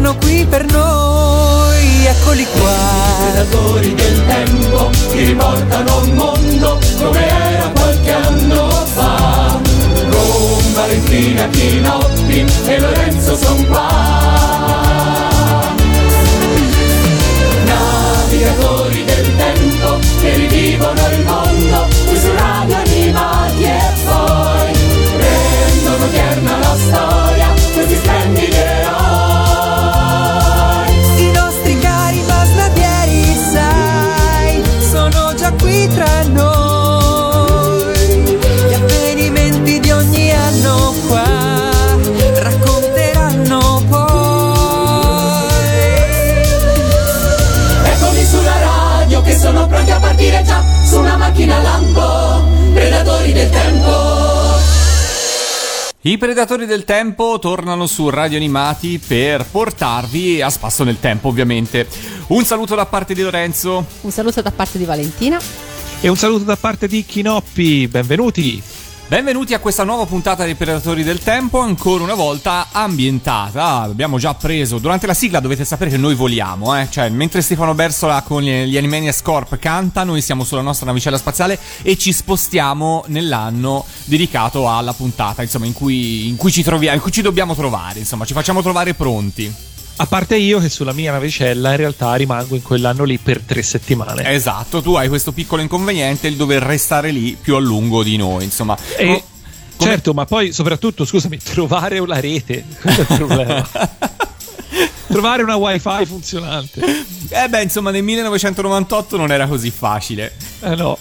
racconteranno qui per noi. Eccoli qua. Predatori del tempo che riportano un mondo come era qualche anno fa. Con Valentina Chinotti e Lorenzo son qua. I Predatori del Tempo tornano su Radio Animati per portarvi a spasso nel tempo, ovviamente. Un saluto da parte di Lorenzo. Un saluto da parte di Valentina. E un saluto da parte di Chinoppi, benvenuti. Benvenuti a questa nuova puntata dei Predatori del Tempo, ancora una volta ambientata. Abbiamo già preso durante la sigla, dovete sapere che noi voliamo, eh? cioè mentre Stefano Bersola con gli Animaniacs Corp canta, noi siamo sulla nostra navicella spaziale e ci spostiamo nell'anno dedicato alla puntata, insomma, in cui, in cui ci troviamo, in cui ci dobbiamo trovare, insomma, ci facciamo trovare pronti. A parte io che sulla mia navicella in realtà rimango in quell'anno lì per tre settimane. Esatto, tu hai questo piccolo inconveniente, il dover restare lì più a lungo di noi, insomma. E, Co- come- certo, ma poi soprattutto, scusami, trovare una rete, questo è il problema. trovare una wifi funzionante. Eh beh, insomma, nel 1998 non era così facile. Eh no.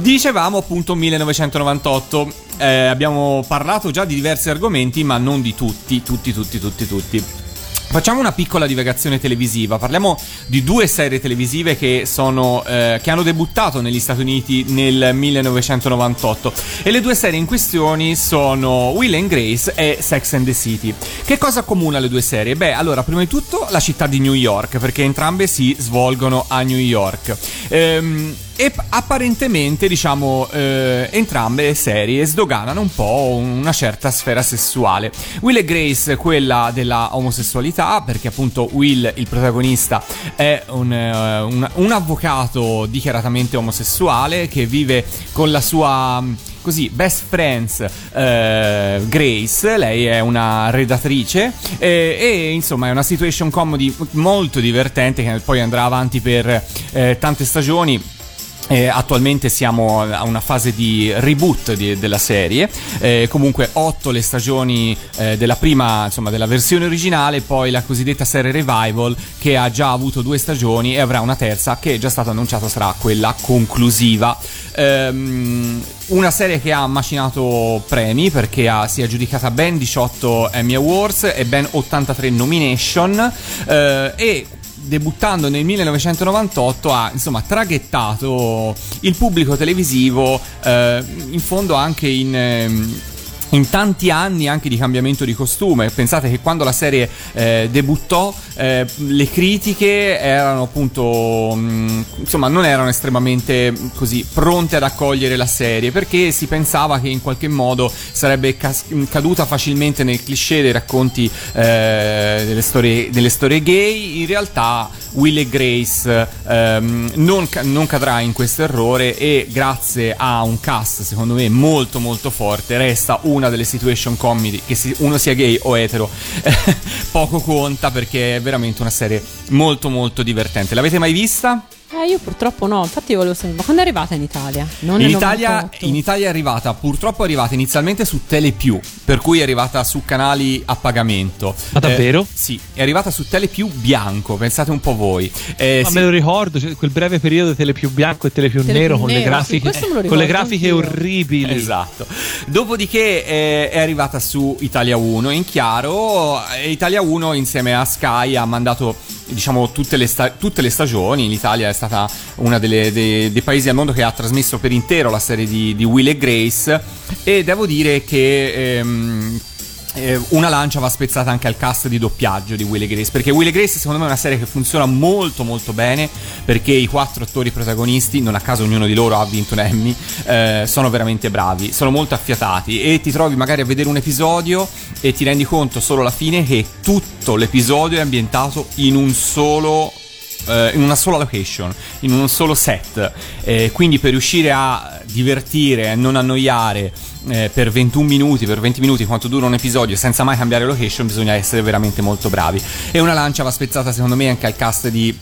Dicevamo appunto 1998, eh, abbiamo parlato già di diversi argomenti, ma non di tutti, tutti, tutti, tutti, tutti. Facciamo una piccola divagazione televisiva. Parliamo di due serie televisive che, sono, eh, che hanno debuttato negli Stati Uniti nel 1998. E le due serie in questione sono Will and Grace e Sex and the City. Che cosa accomuna le due serie? Beh, allora, prima di tutto la città di New York, perché entrambe si svolgono a New York. Ehm, e apparentemente, diciamo, eh, entrambe le serie sdoganano un po' una certa sfera sessuale. Will e Grace, quella della omosessualità, perché appunto Will, il protagonista, è un, eh, un- un avvocato dichiaratamente omosessuale che vive con la sua mh, così best friends eh, Grace lei è una redattrice eh, e insomma è una situation comedy molto divertente che poi andrà avanti per eh, tante stagioni eh, attualmente siamo a una fase di reboot di- della serie, eh, comunque 8 le stagioni eh, della prima, insomma della versione originale, poi la cosiddetta serie revival che ha già avuto due stagioni e avrà una terza che è già stata annunciata sarà quella conclusiva. Ehm, una serie che ha macinato premi perché ha- si è aggiudicata ben 18 Emmy Awards e ben 83 nomination eh, e debuttando nel 1998 ha insomma traghettato il pubblico televisivo eh, in fondo anche in ehm, in tanti anni anche di cambiamento di costume. Pensate che quando la serie eh, debuttò, eh, le critiche erano appunto, mh, insomma, non erano estremamente mh, così pronte ad accogliere la serie perché si pensava che in qualche modo sarebbe cas- mh, caduta facilmente nel cliché dei racconti eh, delle, storie, delle storie gay. In realtà, Will e Grace ehm, non, ca- non cadrà in questo errore e grazie a un cast secondo me molto molto forte resta una delle situation comedy che si- uno sia gay o etero poco conta perché è veramente una serie molto molto divertente l'avete mai vista? Eh, io purtroppo no, infatti volevo sapere, ma quando è arrivata in Italia? Non In Italia, 98? in Italia è arrivata, purtroppo è arrivata inizialmente su Telepiù, per cui è arrivata su canali a pagamento. Ma davvero? Eh, sì, è arrivata su Telepiù bianco, pensate un po' voi. Eh, Ma sì. me lo ricordo, cioè, quel breve periodo di tele più bianco e tele più Tele nero più con le nero, sì, grafiche, me lo con le ricordo grafiche orribili. Esatto. Dopodiché eh, è arrivata su Italia 1 in chiaro. Italia 1 insieme a Sky ha mandato diciamo tutte le, sta- tutte le stagioni. L'Italia è stata uno dei, dei paesi al mondo che ha trasmesso per intero la serie di, di Will e Grace. E devo dire che ehm, eh, una lancia va spezzata anche al cast di doppiaggio di Will Grace perché Will Grace secondo me è una serie che funziona molto molto bene perché i quattro attori protagonisti non a caso ognuno di loro ha vinto un Emmy eh, sono veramente bravi sono molto affiatati. E ti trovi magari a vedere un episodio e ti rendi conto solo alla fine che tutto l'episodio è ambientato in un solo eh, in una sola location, in un solo set. Eh, quindi per riuscire a divertire e non annoiare eh, per 21 minuti, per 20 minuti quanto dura un episodio senza mai cambiare location, bisogna essere veramente molto bravi. E una lancia va spezzata secondo me anche al cast di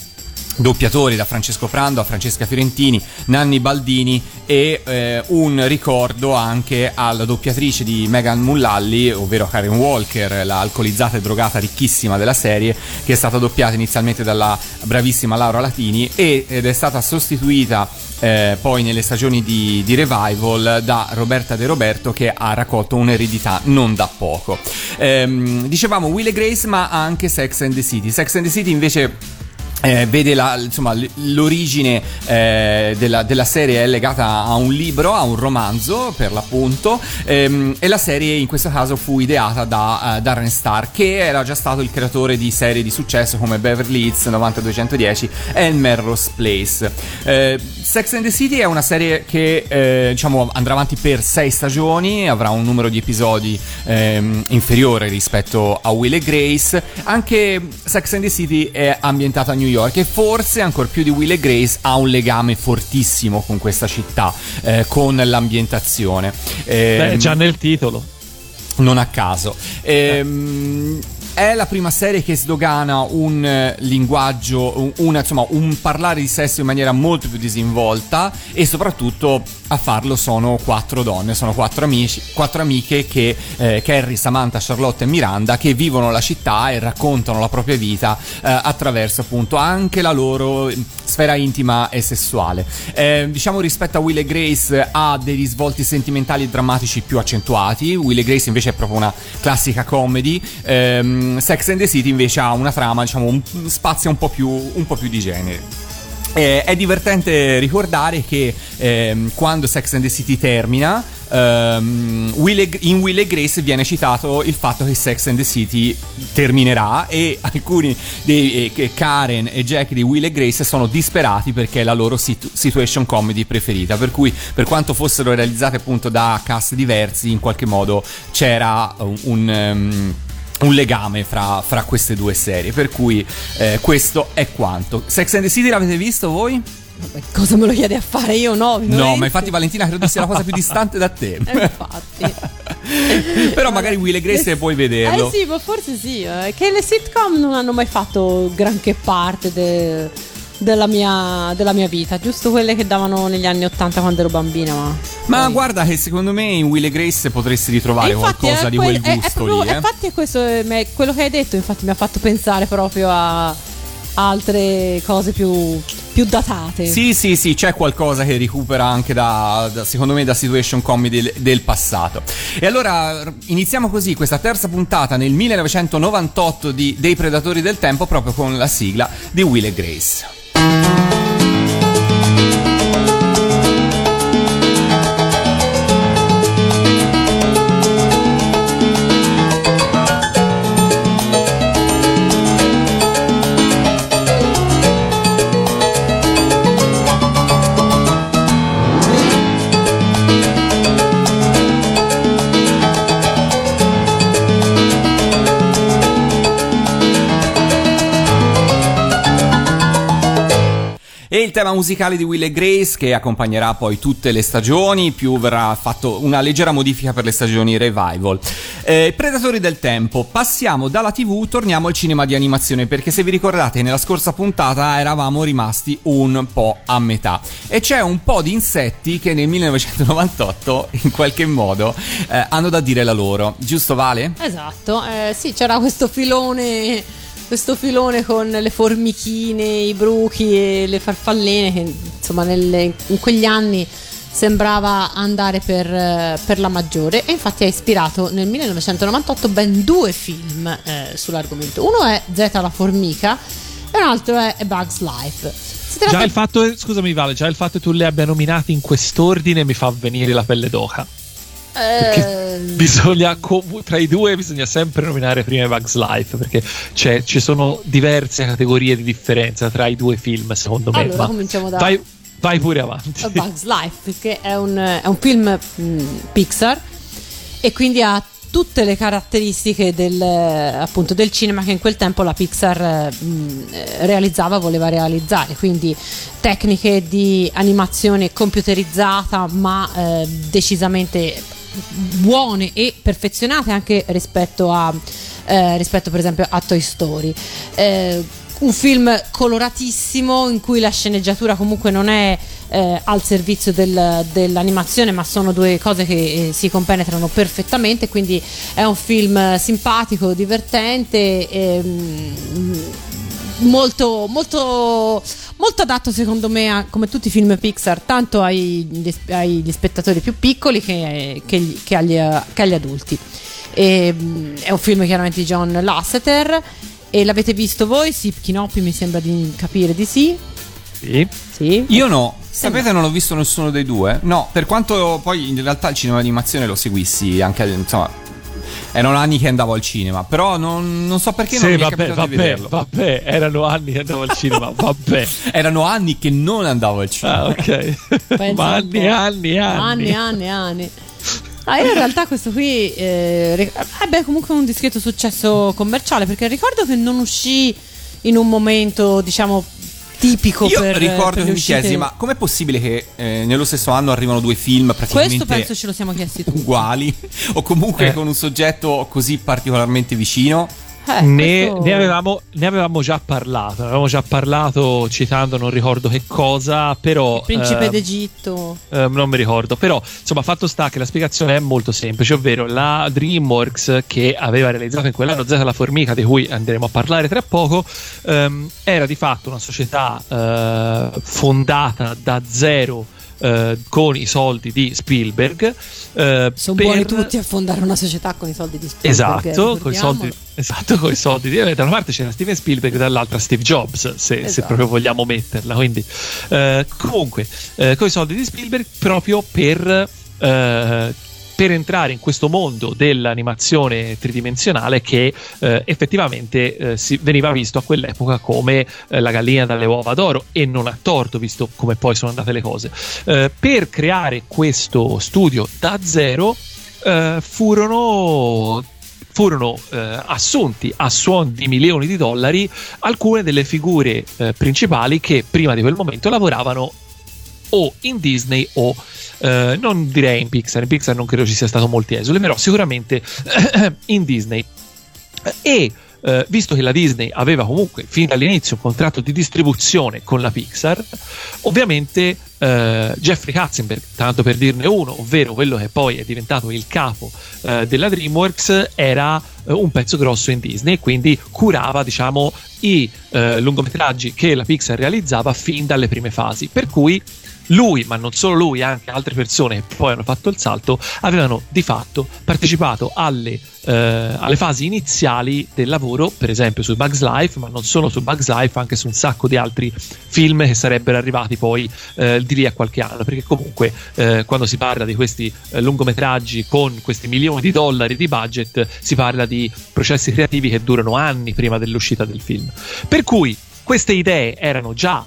doppiatori da Francesco Prando a Francesca Fiorentini, Nanni Baldini e eh, un ricordo anche alla doppiatrice di Megan Mullalli, ovvero Karen Walker, la alcolizzata e drogata ricchissima della serie, che è stata doppiata inizialmente dalla bravissima Laura Latini ed è stata sostituita eh, poi nelle stagioni di, di, Revival da Roberta De Roberto che ha raccolto un'eredità non da poco. Ehm, dicevamo Will e Grace ma anche Sex and the City. Sex and the City invece eh, vede la, insomma, l'origine eh, della, della, serie è legata a un libro, a un romanzo per l'appunto, ehm, e la serie in questo caso fu ideata da uh, Darren Star, che era già stato il creatore di serie di successo come Beverly Hills 9210 e Melrose Place. Eh, Sex and the City è una serie che eh, diciamo, andrà avanti per sei stagioni, avrà un numero di episodi ehm, inferiore rispetto a Will e Grace. Anche Sex and the City è ambientata a New York York e forse ancora più di Will e Grace ha un legame fortissimo con questa città, eh, con l'ambientazione. Eh, Beh, già nel titolo. Non a caso. Ehm, è la prima serie che sdogana un eh, linguaggio, un, una, insomma, un parlare di sesso in maniera molto più disinvolta e soprattutto a farlo sono quattro donne, sono quattro, amici, quattro amiche che eh, Carrie, Samantha, Charlotte e Miranda che vivono la città e raccontano la propria vita eh, attraverso appunto anche la loro sfera intima e sessuale. Eh, diciamo rispetto a Will e Grace ha dei risvolti sentimentali e drammatici più accentuati, Will e Grace invece è proprio una classica comedy. Ehm, Sex and the City invece ha una trama, diciamo, un spazio un po' più, un po più di genere. Eh, è divertente ricordare che ehm, quando Sex and the City termina, ehm, Will e, in Will e Grace viene citato il fatto che Sex and the City terminerà e alcuni dei eh, Karen e Jack di Will e Grace sono disperati perché è la loro situ- situation comedy preferita. Per cui, per quanto fossero realizzate appunto da cast diversi, in qualche modo c'era un. un um, un legame fra, fra, queste due serie. Per cui eh, questo è quanto. Sex and the City l'avete visto voi? Cosa me lo chiede a fare io? No, no, ma infatti Valentina credo sia la cosa più distante da te. Eh, infatti. Però magari Will e Grace le... puoi vederlo. Eh sì, ma forse sì. Eh, che le sitcom non hanno mai fatto granché parte de della mia, della mia, vita, giusto quelle che davano negli anni 80 quando ero bambina. Ma, ma poi... guarda che secondo me in Will e Grace potresti ritrovare qualcosa di quel gusto è, è proprio, lì. Eh? Infatti questo è quello che hai detto, infatti mi ha fatto pensare proprio a altre cose più, più, datate. Sì, sì, sì, c'è qualcosa che recupera anche da, da secondo me, da situation comedy del, del, passato. E allora iniziamo così questa terza puntata nel 1998 di, dei Predatori del Tempo proprio con la sigla di Will e Grace. Il tema musicale di Will e Grace che accompagnerà poi tutte le stagioni, più verrà fatto una leggera modifica per le stagioni revival. Eh, Predatori del tempo, passiamo dalla TV, torniamo al cinema di animazione perché se vi ricordate nella scorsa puntata eravamo rimasti un po' a metà e c'è un po' di insetti che nel 1998 in qualche modo eh, hanno da dire la loro, giusto Vale? Esatto, eh, sì c'era questo filone questo filone con le formichine, i bruchi e le farfalline che insomma nelle, in quegli anni sembrava andare per, per, la maggiore e infatti ha ispirato nel 1998 ben due film eh, sull'argomento. Uno è Zeta la formica e un altro è A Bug's Life. Già il fatto, scusami Vale, già il fatto che tu li abbia nominati in quest'ordine mi fa venire la pelle d'oca. Eh, Bisogna, tra i due bisogna sempre nominare prima Bugs Life perché c'è- ci sono diverse categorie di differenza tra i due film secondo me. Allora, cominciamo da- vai, vai pure avanti. A Bug's Life, perché è un, è un film mh, Pixar e quindi ha tutte le caratteristiche del, appunto, del cinema che in quel tempo la Pixar mh, eh, realizzava, voleva realizzare, quindi tecniche di animazione computerizzata ma eh, decisamente buone e perfezionate anche rispetto a eh, rispetto per esempio a Toy Story. Eh, un film coloratissimo in cui la sceneggiatura comunque non è eh, al servizio del- dell'animazione ma sono due cose che eh, si compenetrano perfettamente quindi è un film simpatico, divertente ehm, molto, molto, molto adatto secondo me a- come tutti i film Pixar tanto ai, agli spettatori più piccoli che, che- che agli, che agli adulti e, mm, è un film chiaramente di John Lasseter e l'avete visto voi? Sì, Chinoppi mi sembra di capire di sì. Sì. Sì. Io no. Sapete, non ho visto nessuno dei due. No, per quanto poi in realtà il cinema d'animazione lo seguissi anche, insomma, erano anni che andavo al cinema, però non, non so perché non Sì, mi è vabbè, capitato di vabbè, vederlo. vabbè, erano anni che andavo al cinema, vabbè. Erano anni che non andavo al cinema. Ah, ok. Ma anni, anni, anni. anni, anni, anni. Ah, io in realtà questo qui eh, ebbe comunque un discreto successo commerciale perché ricordo che non uscì in un momento, diciamo, tipico Io per ricordo per che mi chiesi, ma com'è possibile che eh, nello stesso anno arrivano due film praticamente Questo penso ce lo siamo chiesti tutti. uguali o comunque Eh. con un soggetto così particolarmente vicino? Eh, Ne, questo- ne avevamo, ne avevamo già parlato, avevamo già parlato citando non ricordo che cosa, però... Principe eh, d'Egitto. eh, non mi ricordo, però insomma fatto sta che la spiegazione è molto semplice, ovvero la DreamWorks che aveva realizzato in quell'anno Z la formica di cui andremo a parlare tra poco, ehm, era di fatto una società eh, fondata da zero eh, con i soldi di Spielberg. eh, Sono per- buoni tutti a fondare una società con i soldi di Spielberg. Esatto, con i soldi, esatto, coi soldi di, da una parte c'era Steven Spielberg, dall'altra Steve Jobs, se, se Esatto. proprio vogliamo metterla. Quindi, eh, comunque, eh, con i soldi di Spielberg proprio per. eh, per entrare in questo mondo dell'animazione tridimensionale che eh, effettivamente eh, si, veniva visto a quell'epoca come eh, la gallina dalle uova d'oro e non a torto visto come poi sono andate le cose. Eh, per creare questo studio da zero eh, furono furono eh, assunti a suon di milioni di dollari alcune delle figure eh, principali che prima di quel momento lavoravano o in Disney o eh, non direi in Pixar, in Pixar non credo ci sia stato molti esuli, però sicuramente in Disney. E eh, visto che la Disney aveva comunque fin dall'inizio un contratto di distribuzione con la Pixar, ovviamente eh, Jeffrey Katzenberg, tanto per dirne uno, ovvero quello che poi è diventato il capo eh, della DreamWorks, era eh, un pezzo grosso in Disney e quindi curava, diciamo, i eh, lungometraggi che la Pixar realizzava fin dalle prime fasi. Per cui lui, ma non solo lui, anche altre persone che poi hanno fatto il salto, avevano di fatto partecipato alle, eh, alle fasi iniziali del lavoro, per esempio su Bugs Life, ma non solo su Bugs Life, anche su un sacco di altri film che sarebbero arrivati poi eh, di lì a qualche anno, perché comunque eh, quando si parla di questi eh, lungometraggi con questi milioni di dollari di budget, si parla di processi creativi che durano anni prima dell'uscita del film. Per cui queste idee erano già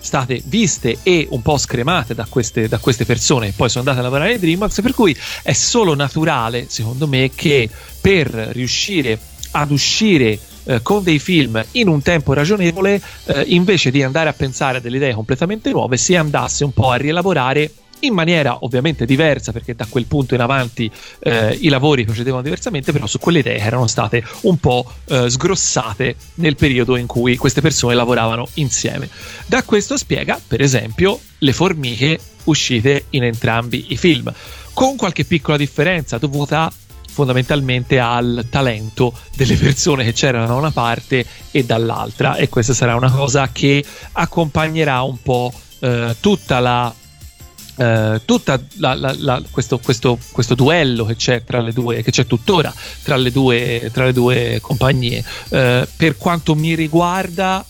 state viste e un po' scremate da queste, da queste persone. E poi sono andate a lavorare ai DreamWorks per cui è solo naturale secondo me che per riuscire ad uscire eh, con dei film in un tempo ragionevole eh, invece di andare a pensare a delle idee completamente nuove si andasse un po' a rielaborare in maniera ovviamente diversa perché da quel punto in avanti eh, i lavori procedevano diversamente, però su quelle idee erano state un po' eh, sgrossate nel periodo in cui queste persone lavoravano insieme. Da questo spiega, per esempio, le formiche uscite in entrambi i film, con qualche piccola differenza dovuta fondamentalmente al talento delle persone che c'erano da una parte e dall'altra e questa sarà una cosa che accompagnerà un po' eh, tutta la eh, la- questo, questo- questo duello che c'è tra le due, che c'è tuttora tra le due, tra le due compagnie. Eh, per quanto mi riguarda,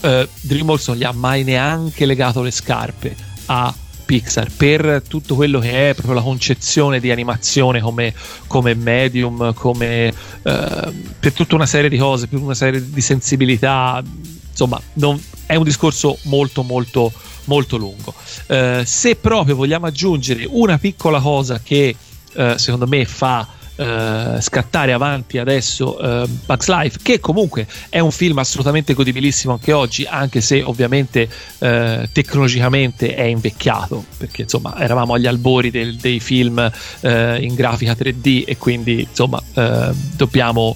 eh, DreamWorks non gli ha mai neanche legato le scarpe a Pixar per tutto quello che è proprio la concezione di animazione come, come medium, come eh, per tutta una serie di cose, per una serie di sensibilità. Insomma, non, è un discorso molto molto molto lungo. Eh, se proprio vogliamo aggiungere una piccola cosa che eh, secondo me fa Uh, scattare avanti adesso uh, Bugs Life, che comunque è un film assolutamente godibilissimo anche oggi, anche se ovviamente uh, tecnologicamente è invecchiato, perché insomma eravamo agli albori del, dei film in grafica 3D e quindi insomma dobbiamo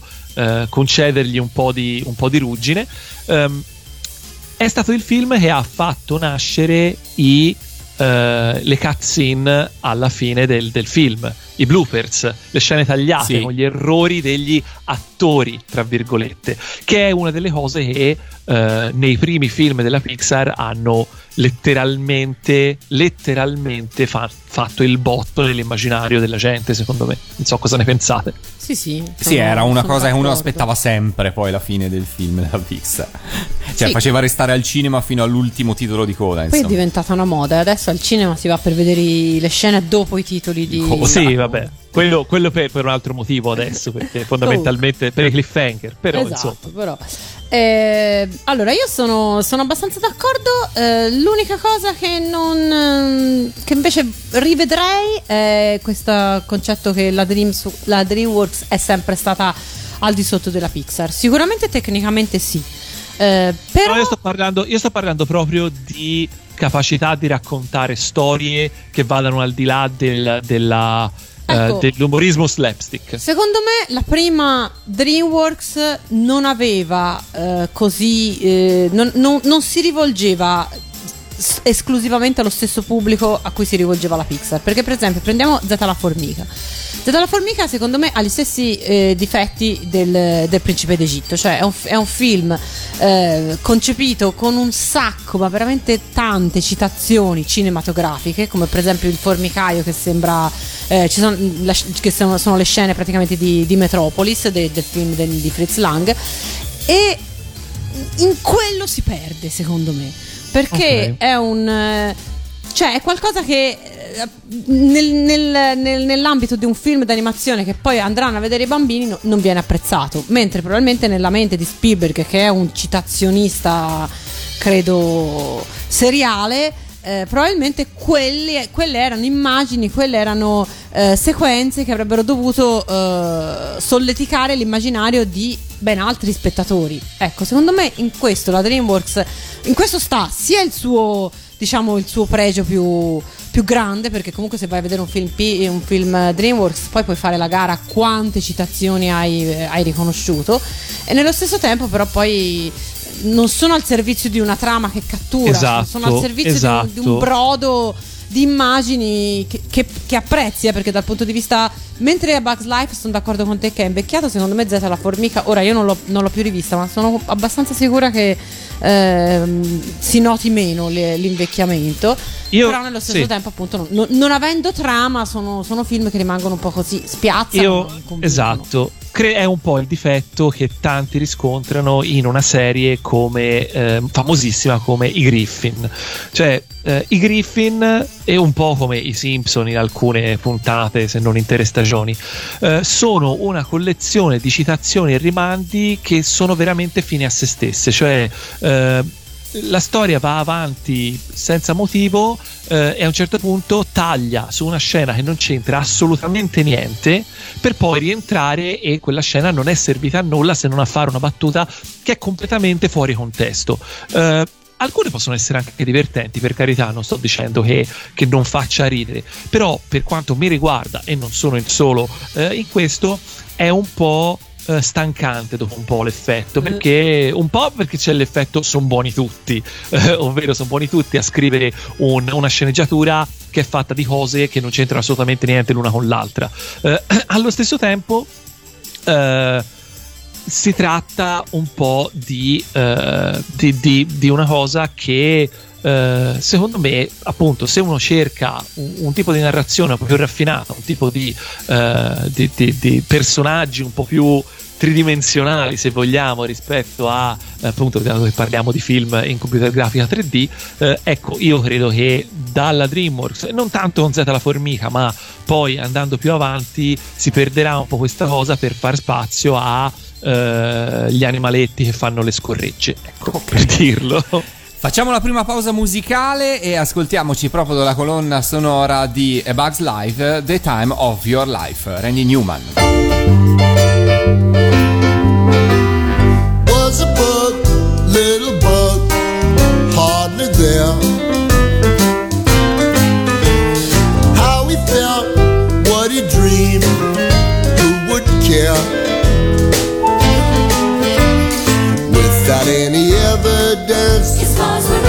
concedergli un po' di, un po di ruggine. Um, è stato il film che ha fatto nascere i, le cutscene alla fine del, del film i bloopers, le scene tagliate sì. con gli errori degli attori, tra virgolette, che è una delle cose che eh, nei primi film della Pixar hanno letteralmente, letteralmente fa- fatto il botto nell'immaginario della gente, secondo me. Non so cosa ne pensate. Sì, sì. Sì, era una cosa che uno aspettava sempre poi alla fine del film della Pixar. Cioè, sì. faceva restare al cinema fino all'ultimo titolo di coda. Poi è diventata una moda. e Adesso al cinema si va per vedere le scene dopo i titoli di. Coda. Sì, vabbè. Quello, quello per, per, un altro motivo adesso, perché fondamentalmente per i cliffhanger. Però, esatto, insomma. però. Eh, allora, io sono, sono abbastanza d'accordo. Eh, l'unica cosa che non. Eh, che invece rivedrei è questo concetto che la, Dreams, la DreamWorks è sempre stata al di sotto della Pixar. Sicuramente tecnicamente sì. Eh, però... No, io, sto parlando, io sto parlando proprio di capacità di raccontare storie che vadano al di là del, della eh, ecco, dell'umorismo slapstick. Secondo me la prima DreamWorks non aveva uh, così, eh, non, non, non si rivolgeva esclusivamente allo stesso pubblico a cui si rivolgeva la Pixar. Perché, per esempio, prendiamo Zeta la formica. Zeta la formica, secondo me, ha gli stessi eh, difetti del, del, Principe d'Egitto. Cioè, è un, è un film eh, concepito con un sacco, ma veramente tante citazioni cinematografiche, come per esempio il formicaio che sembra. Eh, sono, la, che sono, sono, le scene praticamente di, di Metropolis, de, del film de, di Fritz Lang. E in quello si perde, secondo me perché okay. è un cioè è qualcosa che eh, nel, nel, nel, nell'ambito di un film d'animazione che poi andranno a vedere i bambini no, non viene apprezzato mentre probabilmente nella mente di Spielberg che è un citazionista credo seriale eh, probabilmente quelli, quelle erano immagini, quelle erano eh, sequenze che avrebbero dovuto eh, solleticare l'immaginario di ben altri spettatori. Ecco, secondo me in questo la DreamWorks, in questo sta sia il suo, diciamo, il suo pregio più, più grande, perché comunque se vai a vedere un film, P, un film DreamWorks poi puoi fare la gara a quante citazioni hai, hai riconosciuto, e nello stesso tempo però poi non sono al servizio di una trama che cattura, esatto, sono al servizio esatto. di, un, di, un, brodo di immagini che, che, che apprezzi, eh, perché dal punto di vista... Mentre a Bugs Life sono d'accordo con te che è invecchiato, secondo me Zeta la formica, ora io non l'ho, non l'ho più rivista, ma sono abbastanza sicura che ehm, si noti meno le, l'invecchiamento. Io, però nello stesso sì. tempo, appunto, non, non avendo trama, sono, sono, film che rimangono un po' così, spiazzano. Io, esatto cre- è un po' il difetto che tanti riscontrano in una serie come eh, famosissima come i Griffin. Cioè, eh, i Griffin e un po' come i Simpson in alcune puntate, se non intere stagioni, eh, sono una collezione di citazioni e rimandi che sono veramente fine a se stesse. Cioè, eh, la storia va avanti senza motivo eh, e a un certo punto taglia su una scena che non c'entra assolutamente niente per poi rientrare e quella scena non è servita a nulla se non a fare una battuta che è completamente fuori contesto. Eh, alcune possono essere anche divertenti, per carità, non sto dicendo che, che, non faccia ridere, però per quanto mi riguarda, e non sono il solo eh, in questo, è un po' eh, stancante dopo un po' l'effetto, mm. perché un po' perché c'è l'effetto sono buoni tutti, eh, ovvero sono buoni tutti a scrivere un, una sceneggiatura che è fatta di cose che non c'entrano assolutamente niente l'una con l'altra. Eh, allo stesso tempo eh, si tratta un po' di, uh, di, di, di, una cosa che uh, secondo me, appunto, se uno cerca un, un, tipo di narrazione un po' più raffinata, un tipo di, uh, di personaggi un po' più tridimensionali, se vogliamo, rispetto a appunto dato che parliamo di film in computer grafica 3D. Eh, ecco, io credo che dalla DreamWorks, non tanto con Z la formica, ma poi andando più avanti si perderà un po' questa cosa per far spazio a eh, gli animaletti che fanno le scorregge, ecco, per dirlo. Facciamo la prima pausa musicale e ascoltiamoci proprio dalla colonna sonora di A Bug's Life, The Time of Your Life, Randy Newman. was a bug, little bug, hardly there. How he felt, what he dreamed, who would care? dance. It's cause we're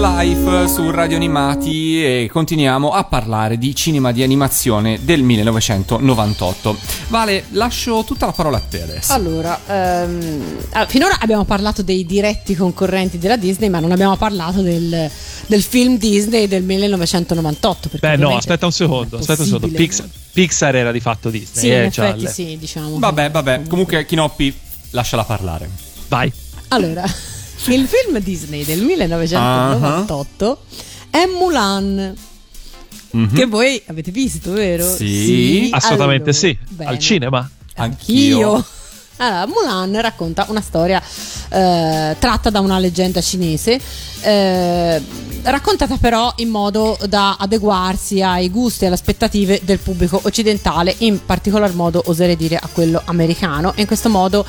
Life su Radio Animati e continuiamo a parlare di cinema di animazione del 1998. Vale, lascio tutta la parola a te adesso. Allora, ehm, allora, finora abbiamo parlato dei diretti concorrenti della Disney, ma non abbiamo parlato del, del film Disney del 1998. perché Beh, no, aspetta un secondo. Aspetta un secondo. possibile. Pixar, Pixar era di fatto Disney. Sì, in eh, cioè, effetti le- sì, diciamo. Vabbè, vabbè, comunque Kinoppi, lasciala parlare. Vai. Allora, il film Disney del 1998 è Mulan. Mhm. Che voi avete visto, vero? Sì, Assolutamente Allora, sì. bene. Al cinema. Anch'io. Allora, Mulan racconta una storia eh, tratta da una leggenda cinese, eh, raccontata però in modo da adeguarsi ai gusti e alle aspettative del pubblico occidentale, in particolar modo oserei dire a quello americano. E in questo modo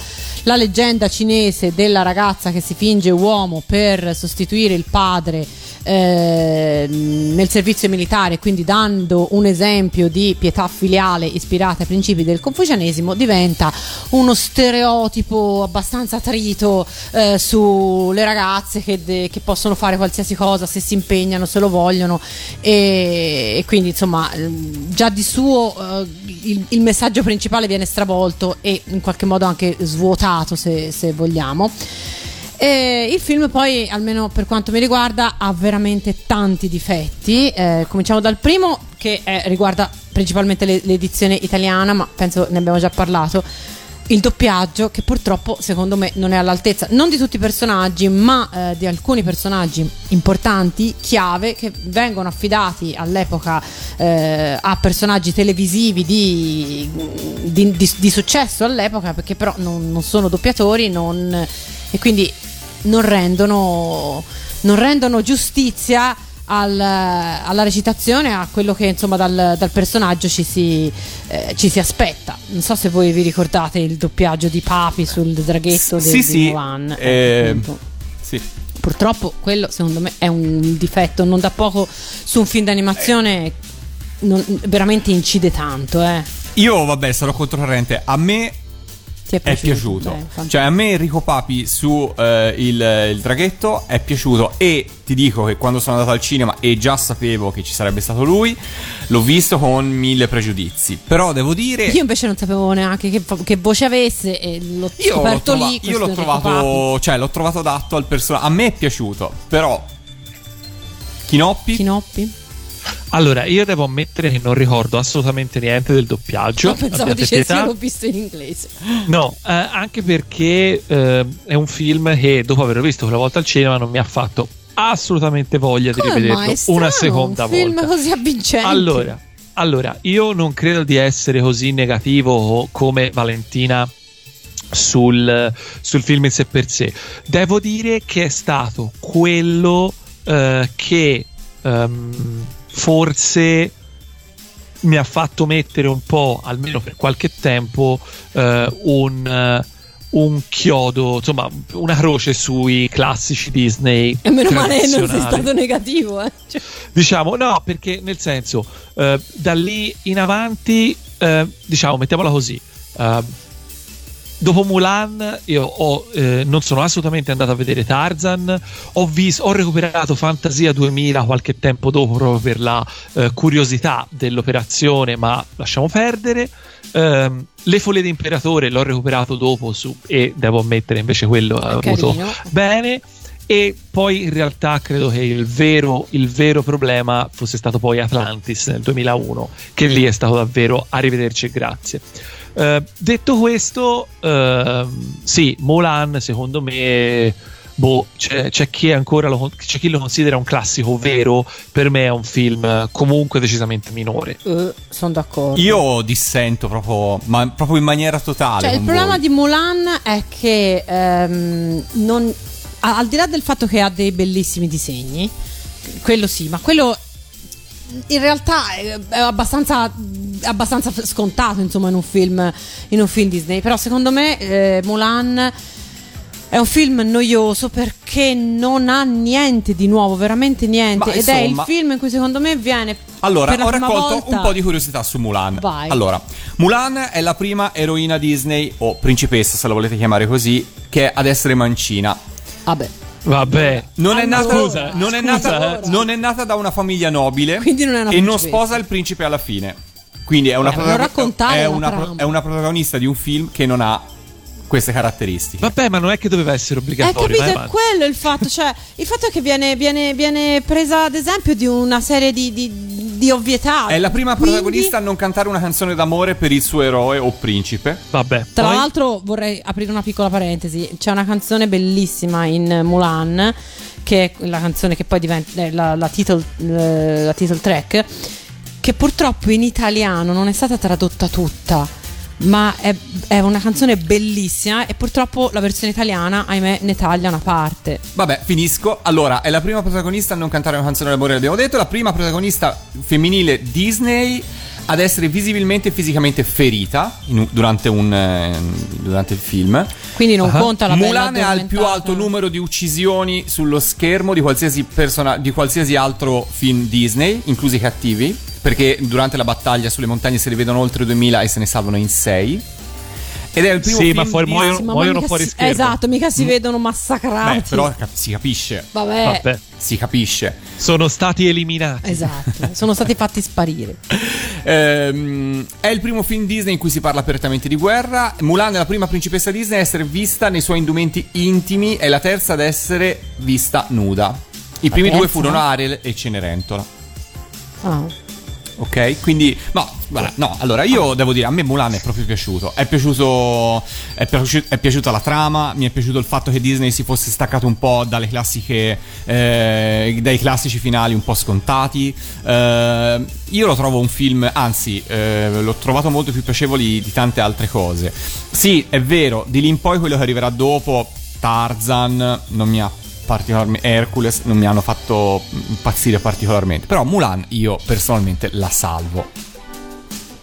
la leggenda cinese della ragazza che si finge uomo per sostituire il padre eh, nel servizio militare, quindi dando un esempio di pietà filiale ispirata ai principi del confucianesimo, diventa uno stereotipo abbastanza trito eh, sulle ragazze che, de- che possono fare qualsiasi cosa se si impegnano, se lo vogliono e, e quindi insomma ehm, già di suo eh, il, il messaggio principale viene stravolto e in qualche modo anche svuotato se, se vogliamo. E il film poi, almeno per quanto mi riguarda, ha veramente tanti difetti. Eh, cominciamo dal primo che eh, riguarda principalmente le- l'edizione italiana, ma penso ne abbiamo già parlato. Il doppiaggio che purtroppo secondo me non è all'altezza, non di tutti i personaggi, ma eh, di alcuni personaggi importanti, chiave, che vengono affidati all'epoca eh, a personaggi televisivi di, di- di- di successo all'epoca, perché però non, non sono doppiatori non- e quindi non rendono, non rendono giustizia al- alla recitazione, a quello che insomma dal, dal personaggio ci si, eh, ci si aspetta. Non so se voi vi ricordate il doppiaggio di Papi sul draghetto sì, del sì. Ecco, eh, sì. Purtroppo quello secondo me è un difetto, non da poco su un film d'animazione non- veramente incide tanto, eh. Io, vabbè, sarò controcorrente. A me Ti è è piaciuto? piaciuto. Beh. Cioè, a me Enrico Papi su eh, il, il draghetto è piaciuto. E ti dico che quando sono andato al cinema e già sapevo che ci sarebbe stato lui, l'ho visto con mille pregiudizi. Però devo dire. Io invece non sapevo neanche che, che voce avesse e l'ho Io l'ho, scoperto trova- lì. io l'ho trovato, cioè l'ho trovato adatto al personaggio. A me è piaciuto, però Chinoppi. Chinoppi. Allora, io devo ammettere che non ricordo assolutamente niente del doppiaggio. No, pensavo dicessi l'ho visto in inglese. No, eh, anche perché eh, è un film che dopo averlo visto quella volta al cinema non mi ha fatto assolutamente voglia Come di rivederlo strano, una seconda un film volta. così avvincente. Allora, allora, io non credo di essere così negativo come Valentina sul, sul film in sé per sé. Devo dire che è stato quello eh, che ehm, forse mi ha fatto mettere un po', almeno per qualche tempo, eh, un, eh, un chiodo, insomma, una croce sui classici Disney. E meno male non sei stato negativo, eh. Cioè, Diciamo, no, perché nel senso, eh, da lì in avanti, eh, diciamo, mettiamola così. Dopo Mulan, io ho, eh, non sono assolutamente andato a vedere Tarzan. Ho, vis- ho recuperato Fantasia 2000 qualche tempo dopo, proprio per la eh, curiosità dell'operazione, ma lasciamo perdere. Ehm, Le folle d'imperatore l'ho recuperato dopo su, e devo ammettere invece quello ha avuto bene. E poi in realtà credo che il vero, il vero problema fosse stato poi Atlantis nel 2001, che lì è stato davvero arrivederci e grazie. Eh, detto questo, ehm, sì, Mulan secondo me, boh, c'è, c'è chi ancora lo, c'è chi lo considera un classico vero, per me è un film comunque decisamente minore. eh, sono d'accordo. io dissento proprio, ma proprio in maniera totale. Cioè, il problema voi. di Mulan è che ehm, non- al di là del fatto che ha dei bellissimi disegni, quello sì, ma quello in realtà è, abbastanza, abbastanza scontato insomma in un film, in un film Disney. Però secondo me eh, Mulan è un film noioso perché non ha niente di nuovo, veramente niente. Ma, Ed è il insomma- film in cui secondo me viene Allora, ho raccolto volta- un po' di curiosità su Mulan. Vai. Allora, Mulan è la prima eroina Disney, o principessa se la volete chiamare così, che è ad essere mancina. Vabbè. Vabbè, Non è, nata, Scusa, non, è nata, eh. non è nata da una famiglia nobile Quindi non è una e non sposa il principe alla fine. Quindi è una, Eh, raccontare è una, è una protagonista di un film che non ha queste caratteristiche. vabbè, ma non è che doveva essere Eh, obbligatorio. capito, vai è quello il fatto. Cioè, il fatto è che viene, viene- viene presa ad esempio di una serie di, di- di ovvietà. È la prima Quindi, protagonista a non cantare una canzone d'amore per il suo eroe o principe. Vabbè, Tra poi- l'altro, vorrei aprire una piccola parentesi. C'è una canzone bellissima in Mulan, che è la canzone che poi diventa eh, la, la title, eh, la title track, che purtroppo in italiano non è stata tradotta tutta. Ma è, è una canzone bellissima e purtroppo la versione italiana, ahimè, ne taglia una parte. Vabbè, finisco. Allora, è la prima protagonista a non cantare una canzone d'amore, l'abbiamo detto. La prima protagonista femminile Disney ad essere visibilmente e fisicamente ferita in- durante, un, eh, durante il film. Quindi non Ah. conta la bella Mulan ha il più alto numero di uccisioni sullo schermo di qualsiasi, persona- di qualsiasi altro film Disney, inclusi i cattivi, perché durante la battaglia sulle montagne se ne vedono oltre 2000 e se ne salvano in 6. Ed è il primo Sì, film ma fuori- Disney- muoiono- Sì, ma muoiono fuori si- schermo. Esatto, mica si vedono massacrati. Beh, però cap- si capisce. Vabbè. Vabbè, Si capisce. sono stati eliminati. Esatto, sono stati fatti sparire. Ehm, è il primo film Disney in cui si parla apertamente di guerra. Mulan è la prima principessa Disney a essere vista nei suoi indumenti intimi e la terza ad essere vista nuda. I primi due furono Ariel e Cenerentola. Ah. Ok, quindi no, guarda, no, allora io devo dire, a me Mulan è proprio piaciuto. È piaciuto è, piaciu- è piaciuta la trama, mi è piaciuto il fatto che Disney si fosse staccato un po' dalle classiche eh, dai classici finali un po' scontati. Eh, io lo trovo un film, anzi, eh, l'ho trovato molto più piacevole di tante altre cose. Sì, è vero, di lì in poi quello che arriverà dopo Tarzan non mi ha particolarmente Hercules non mi hanno fatto impazzire particolarmente però Mulan io personalmente la salvo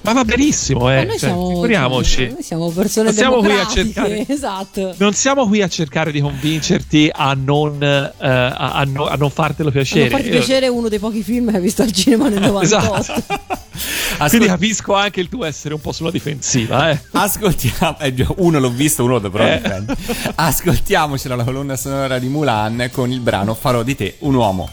Ma va benissimo, Ma eh. noi, cioè, siamo, figuriamoci. noi siamo persone Non siamo qui a democratiche, cercare- Esatto. Non siamo qui a cercare di convincerti a non, eh, a, a no- a non fartelo piacere. Non farti piacere è uno dei pochi film che hai visto al cinema nel 98. Esatto. Ascol- Quindi capisco anche il tuo essere un po' sulla difensiva, eh. ascoltiamo eh, uno l'ho visto uno lo però Eh. dipende. ascoltiamocela la colonna sonora di Mulan con il brano Farò di te un uomo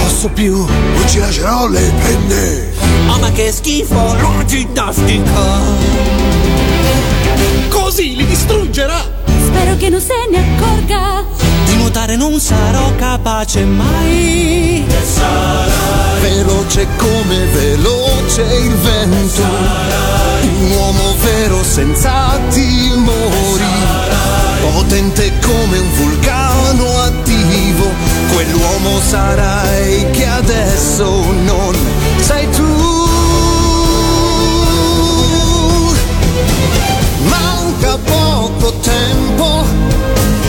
posso più, non ci lascerò le penne. Oh ma che schifo, la ginnastica! Così li distruggerà! Spero che non se ne accorga. Di nuotare non sarò capace mai! Veloce come veloce il vento, un uomo vero senza timori, potente come un vulcano attivo, quell'uomo sarai che adesso non sei tu. Manca poco tempo,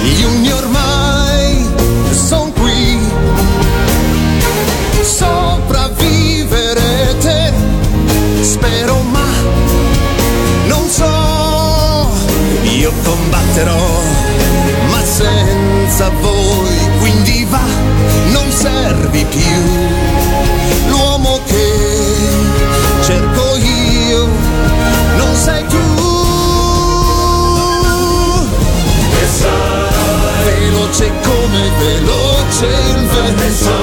gli uni ormai son qui sopravviverete, spero ma non so, io combatterò, servi più, l'uomo che cerco io, non sei tu. Veloce come veloce il vento.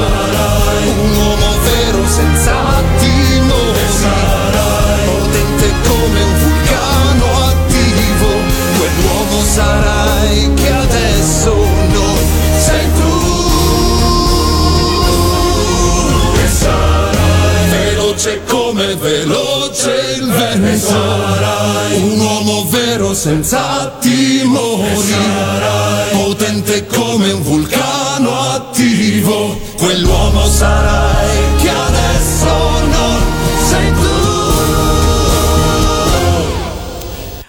Un uomo vero senza timori Potente come un vulcano attivo. Quell'uomo sarai vento Un uomo vero senza timori Potente come un vulcano attivo Quell'uomo sarai che adesso non sei tu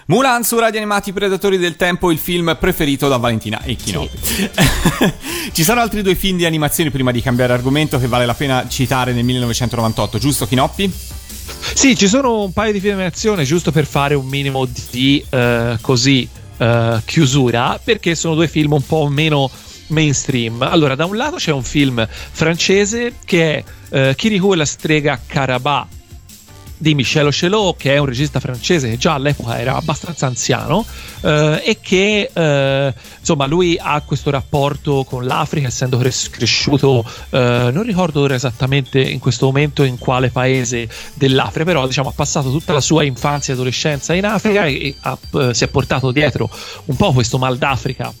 Mulan su Radio Animati Predatori del Tempo, il film preferito da Valentina e Chinopi. Ci sono altri due film di animazione prima di cambiare argomento che vale la pena citare nel 1998, giusto Chinoppi? Sì, ci sono un paio di film di animazione giusto per fare un minimo di eh, così eh, chiusura, perché sono due film un po' meno mainstream. Allora, da un lato c'è un film francese che è eh, Kirikou e la strega Carabà di Michel Ochelot, che è un regista francese che già all'epoca era abbastanza anziano eh, e che eh, insomma lui ha questo rapporto con l'Africa, essendo cres- cresciuto, eh, non ricordo ora esattamente in questo momento in quale paese dell'Africa, però diciamo ha passato tutta la sua infanzia e adolescenza in Africa e, e ha, eh, si è portato dietro un po' questo mal d'Africa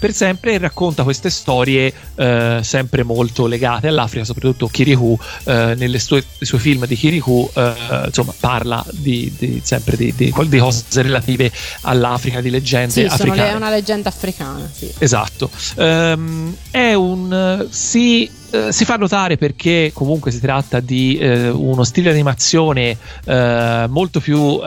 per sempre e racconta queste storie eh, sempre molto legate all'Africa, soprattutto Kirikou eh, nelle sue, sue film di Kirikou eh, insomma parla di, di- sempre di, di- di cose relative all'Africa, di leggende Sì, sono africane. le- è una leggenda africana, sì. Esatto, Ehm, è un si, eh, si fa notare perché comunque si tratta di eh, uno stile di animazione eh, molto più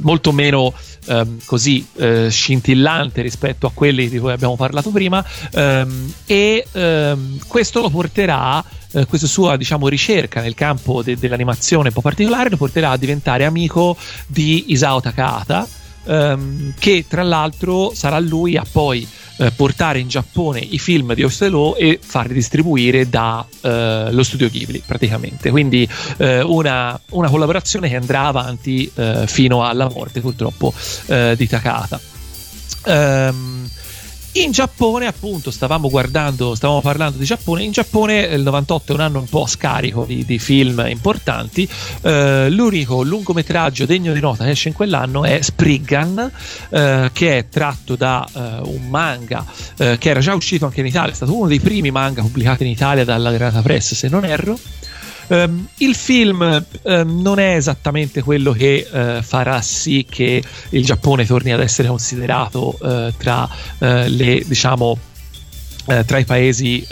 molto meno ehm, così eh, scintillante rispetto a quelli di cui abbiamo parlato prima ehm, e ehm, questo lo porterà eh, questa sua diciamo ricerca nel campo de- dell'animazione un po' particolare lo porterà a diventare amico di Isao Takahata ehm, che tra l'altro sarà lui a poi eh, portare in Giappone i film di Ostello e farli distribuire dallo studio Ghibli praticamente. Quindi eh, una, una collaborazione che andrà avanti eh, fino alla morte purtroppo eh, di Takata Ehm, in Giappone, appunto, stavamo guardando, stavamo parlando di Giappone. In Giappone eh, il 98 è un anno un po' scarico di, di film importanti. Eh, l'unico lungometraggio degno di nota che esce in quell'anno è Spriggan, eh, che è tratto da eh, un manga eh, che era già uscito anche in Italia. È stato uno dei primi manga pubblicati in Italia dalla Granata Press, se non erro. Ehm, il film ehm, non è esattamente quello che eh, farà sì che il Giappone torni ad essere considerato eh, tra eh, le diciamo tra i paesi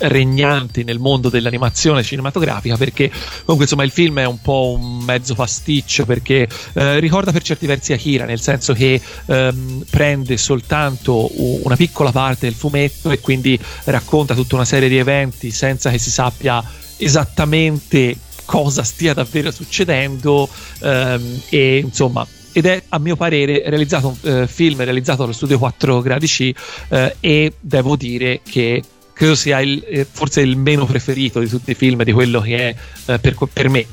regnanti nel mondo dell'animazione cinematografica perché comunque insomma il film è un po' un mezzo pasticcio perché eh, ricorda per certi versi Akira nel senso che ehm, prende soltanto una piccola parte del fumetto e quindi racconta tutta una serie di eventi senza che si sappia esattamente cosa stia davvero succedendo ehm, e insomma ed è a mio parere realizzato un eh, film realizzato dallo studio 4 gradi C eh, e devo dire che credo sia il, eh, forse il meno preferito di tutti i film di quello che è eh, per, per me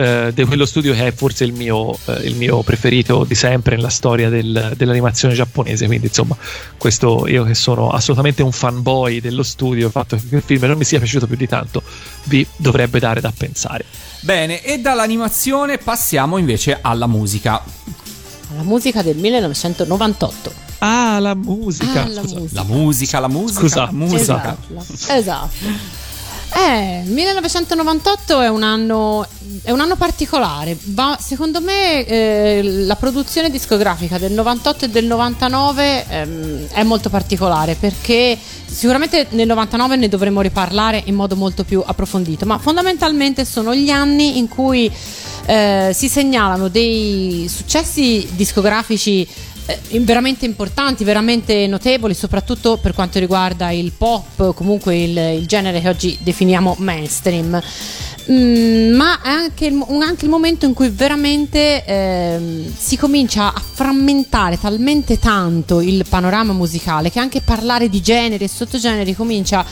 eh, di quello studio che è forse il mio, eh, il mio preferito di sempre nella storia del- dell'animazione giapponese quindi insomma questo io che sono assolutamente un fanboy dello studio il fatto che il film non mi sia piaciuto più di tanto vi dovrebbe dare da pensare Bene, e dall'animazione passiamo invece alla musica. La musica del 1998. ah la musica Ah, la musica. La musica, la musica, Scusa, la musica. Esatto. esatto. Eh, 1998 è un anno, è un anno particolare. Va- secondo me eh, la produzione discografica del 98 e del 99 ehm, è molto particolare perché sicuramente nel 99 ne dovremo riparlare in modo molto più approfondito, ma fondamentalmente sono gli anni in cui eh, si segnalano dei successi discografici veramente importanti, veramente notevoli, soprattutto per quanto riguarda il pop, comunque il, il genere che oggi definiamo mainstream. Mm, ma è anche il, anche il momento in cui veramente ehm, si comincia a frammentare talmente tanto il panorama musicale che anche parlare di generi e sottogeneri comincia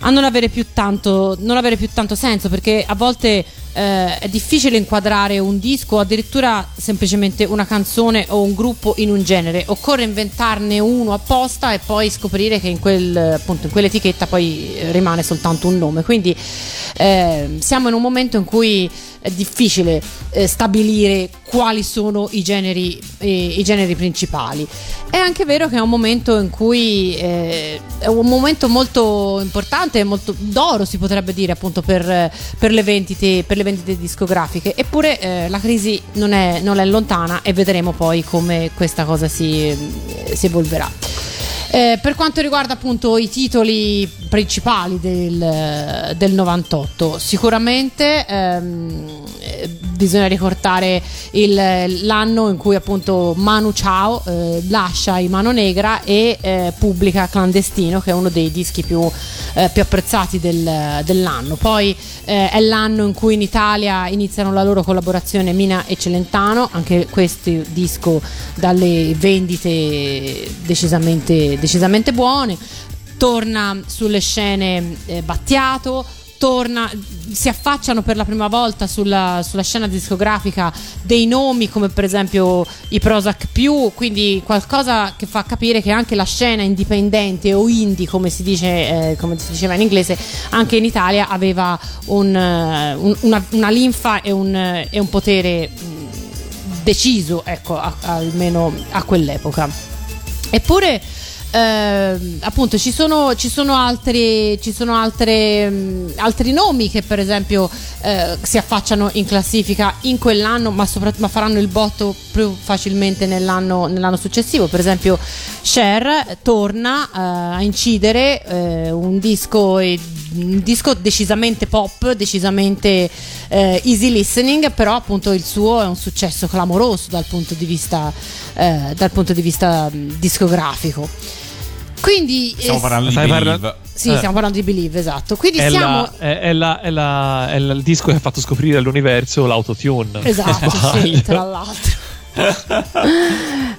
a non avere più tanto, non avere più tanto senso perché a volte eh, è difficile inquadrare un disco o addirittura semplicemente una canzone o un gruppo in un genere. Occorre inventarne uno apposta e poi scoprire che in, quel, appunto, in quell'etichetta poi eh, rimane soltanto un nome. Quindi eh, siamo in un momento in cui è difficile eh, stabilire quali sono i generi, eh, i generi principali. È anche vero che è un momento in cui eh, è un momento molto importante, molto d'oro si potrebbe dire appunto per, per le, vendite, per le vendite discografiche, eppure eh, la crisi non è, non è lontana e vedremo poi come questa cosa si, si evolverà. Eh, per quanto riguarda appunto i titoli principali del, del 98. Sicuramente ehm, eh, bisogna ricordare il- l'anno in cui appunto Manu Chao eh, lascia i Mano Negra e eh, pubblica Clandestino, che è uno dei dischi più, eh, più apprezzati del- dell'anno. Poi eh, è l'anno in cui in Italia iniziano la loro collaborazione Mina e Celentano, anche questo disco dalle vendite decisamente, decisamente buone. Torna sulle scene eh, Battiato, torna, si affacciano per la prima volta sulla, sulla scena discografica dei nomi come per esempio i Prozac più, quindi qualcosa che fa capire che anche la scena indipendente o indie, come si, dice, eh, come si diceva in inglese, anche in Italia aveva un, eh, un- una, una linfa e un, e un potere mh, deciso, ecco, a- almeno a quell'epoca. Eppure, ehm, appunto, ci sono, ci sono altri, ci sono altre, mh, altri nomi che, per esempio, eh, si affacciano in classifica in quell'anno, ma, soprat- ma faranno il botto più facilmente nell'anno, nell'anno successivo. Per esempio, Cher torna eh, a incidere eh, un disco. un disco decisamente pop, decisamente eh, easy listening, però appunto il suo è un successo clamoroso dal punto di vista, eh, dal punto di vista discografico. Quindi Stiamo eh, parlando di Believe. sì, Eh. stiamo parlando di Believe, esatto. Quindi È, siamo la- è- è la- è la- è il disco che ha fatto scoprire all'universo l'autotune. Esatto, sì, tra l'altro.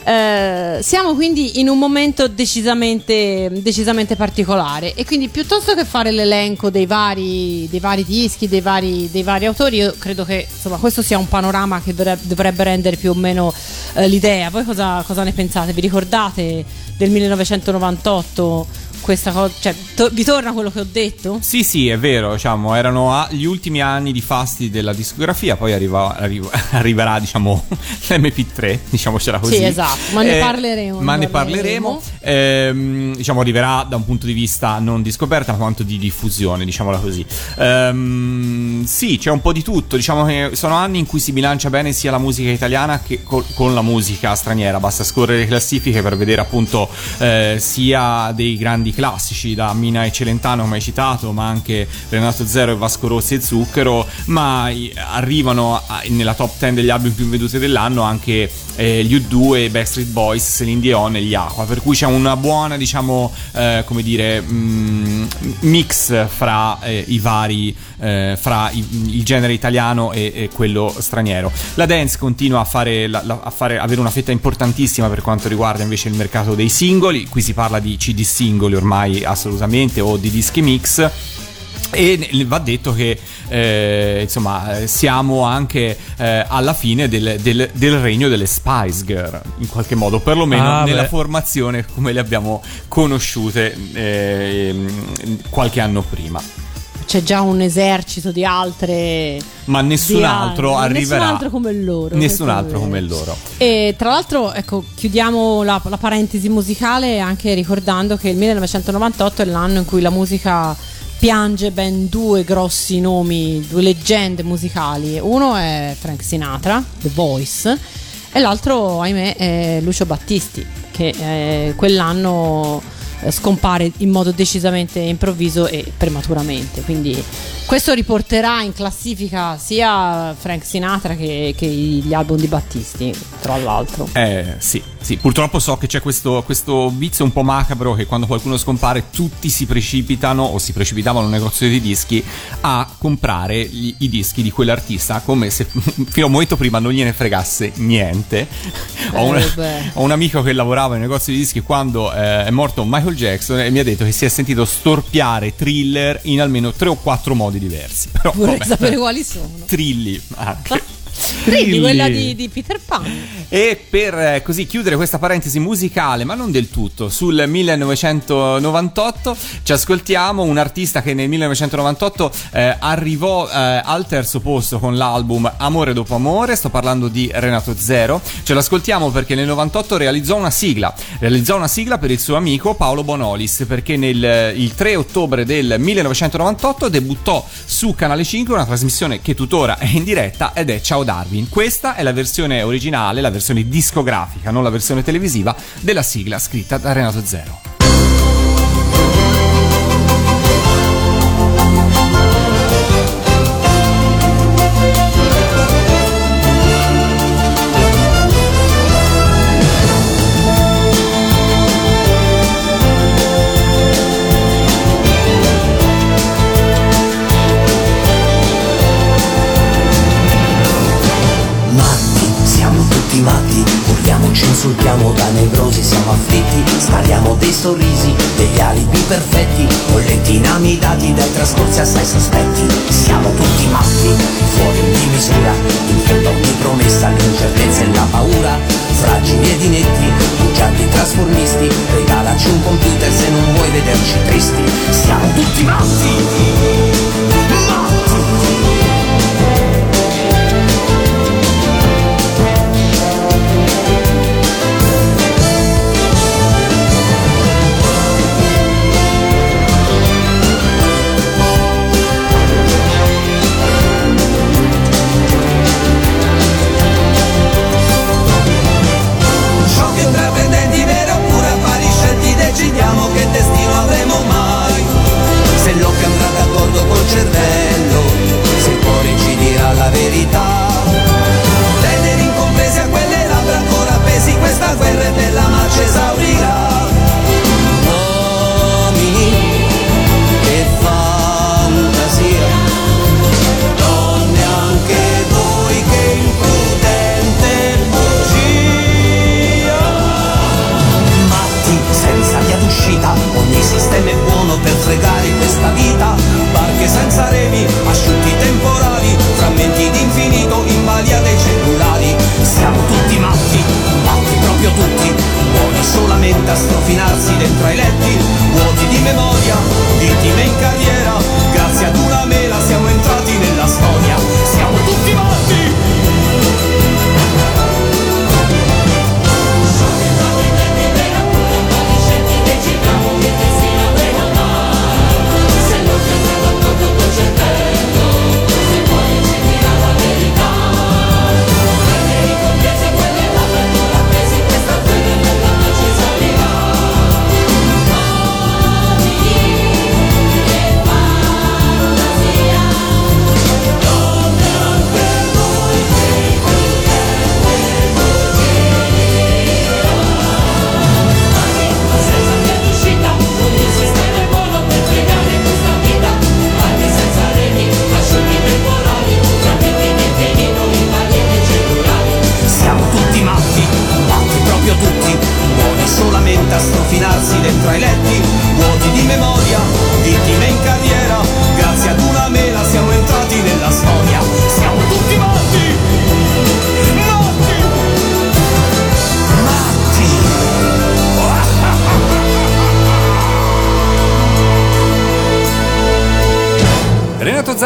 Eh, siamo quindi in un momento decisamente, decisamente particolare e quindi piuttosto che fare l'elenco dei vari, dei vari dischi, dei vari, dei vari autori, io credo che insomma, questo sia un panorama che dovrebbe, dovrebbe rendere più o meno eh, l'idea. Voi cosa, cosa ne pensate? Vi ricordate del 1998 questa cosa? Cioè, to- vi torna quello che ho detto? Sì, sì, è vero, diciamo, erano a- gli ultimi anni di fasti della discografia, poi arriva- arriva- arriverà, diciamo, l'MP3, diciamocela così. Sì, esatto, ma ne parleremo, Ma ne ne parleremo. Ehm, diciamo, arriverà da un punto di vista non di scoperta, ma quanto di diffusione, diciamola così. Ehm, sì, c'è un po' di tutto, diciamo che sono anni in cui si bilancia bene sia la musica italiana che col- con la musica straniera, basta scorrere le classifiche per vedere appunto eh, sia dei grandi classici da Mina e Celentano come hai citato, ma anche Renato Zero e Vasco Rossi e Zucchero, ma arrivano nella top 10 degli album più venduti dell'anno anche eh, gli U2, Backstreet Boys, Celine Dion e gli Aqua, per cui c'è una buona, diciamo, eh, come dire, mm, mix fra eh, i vari, eh, fra i- il genere italiano e, e quello straniero. La dance continua a fare, la- la- a fare, avere una fetta importantissima per quanto riguarda invece il mercato dei singoli, qui si parla di CD singoli ormai assolutamente o di dischi mix. E va detto che eh, insomma eh, siamo anche eh, alla fine del, del- del regno delle Spice Girl in qualche modo perlomeno Ah, nella beh. formazione come le abbiamo conosciute ehm, qualche anno prima C'è già un esercito di altre ma nessun di altro altri, arriverà Nessun altro come loro. nessun altro come loro E tra l'altro, ecco, chiudiamo la, la parentesi musicale anche ricordando che il 1998 è l'anno in cui la musica piange ben due grossi nomi, due leggende musicali. Uno è Frank Sinatra, The Voice, e l'altro, ahimè, è Lucio Battisti, che eh, quell'anno scompare in modo decisamente improvviso e prematuramente. Quindi questo riporterà in classifica sia Frank Sinatra che, che gli album di Battisti, tra l'altro. Eh sì, sì, purtroppo so che c'è questo, questo vizio un po' macabro che quando qualcuno scompare tutti si precipitano o si precipitavano in un negozio di dischi a comprare gli- i dischi di quell'artista come se fino a un momento prima non gliene fregasse niente. ho, un, Eh, beh. ho un amico che lavorava in un negozio di dischi quando eh, è morto Michael Jackson e mi ha detto che si è sentito storpiare thriller in almeno tre o quattro modi diversi. Però, Vorrei vabbè. sapere quali sono. Trilli anche. Quindi quella di, di Peter Pan. E per eh, così chiudere questa parentesi musicale, ma non del tutto, sul 1998 ci ascoltiamo un artista che nel 1998 eh, arrivò eh, al terzo posto con l'album Amore dopo amore, sto parlando di Renato Zero. Ce l'ascoltiamo perché nel 98 realizzò una sigla, realizzò una sigla per il suo amico Paolo Bonolis, perché nel il 3 ottobre del 1998 debuttò su Canale 5 una trasmissione che tuttora è in diretta ed è Ciao Darwin. Questa è la versione originale, la versione discografica, non la versione televisiva della sigla scritta da Renato Zero. Dai trascorsi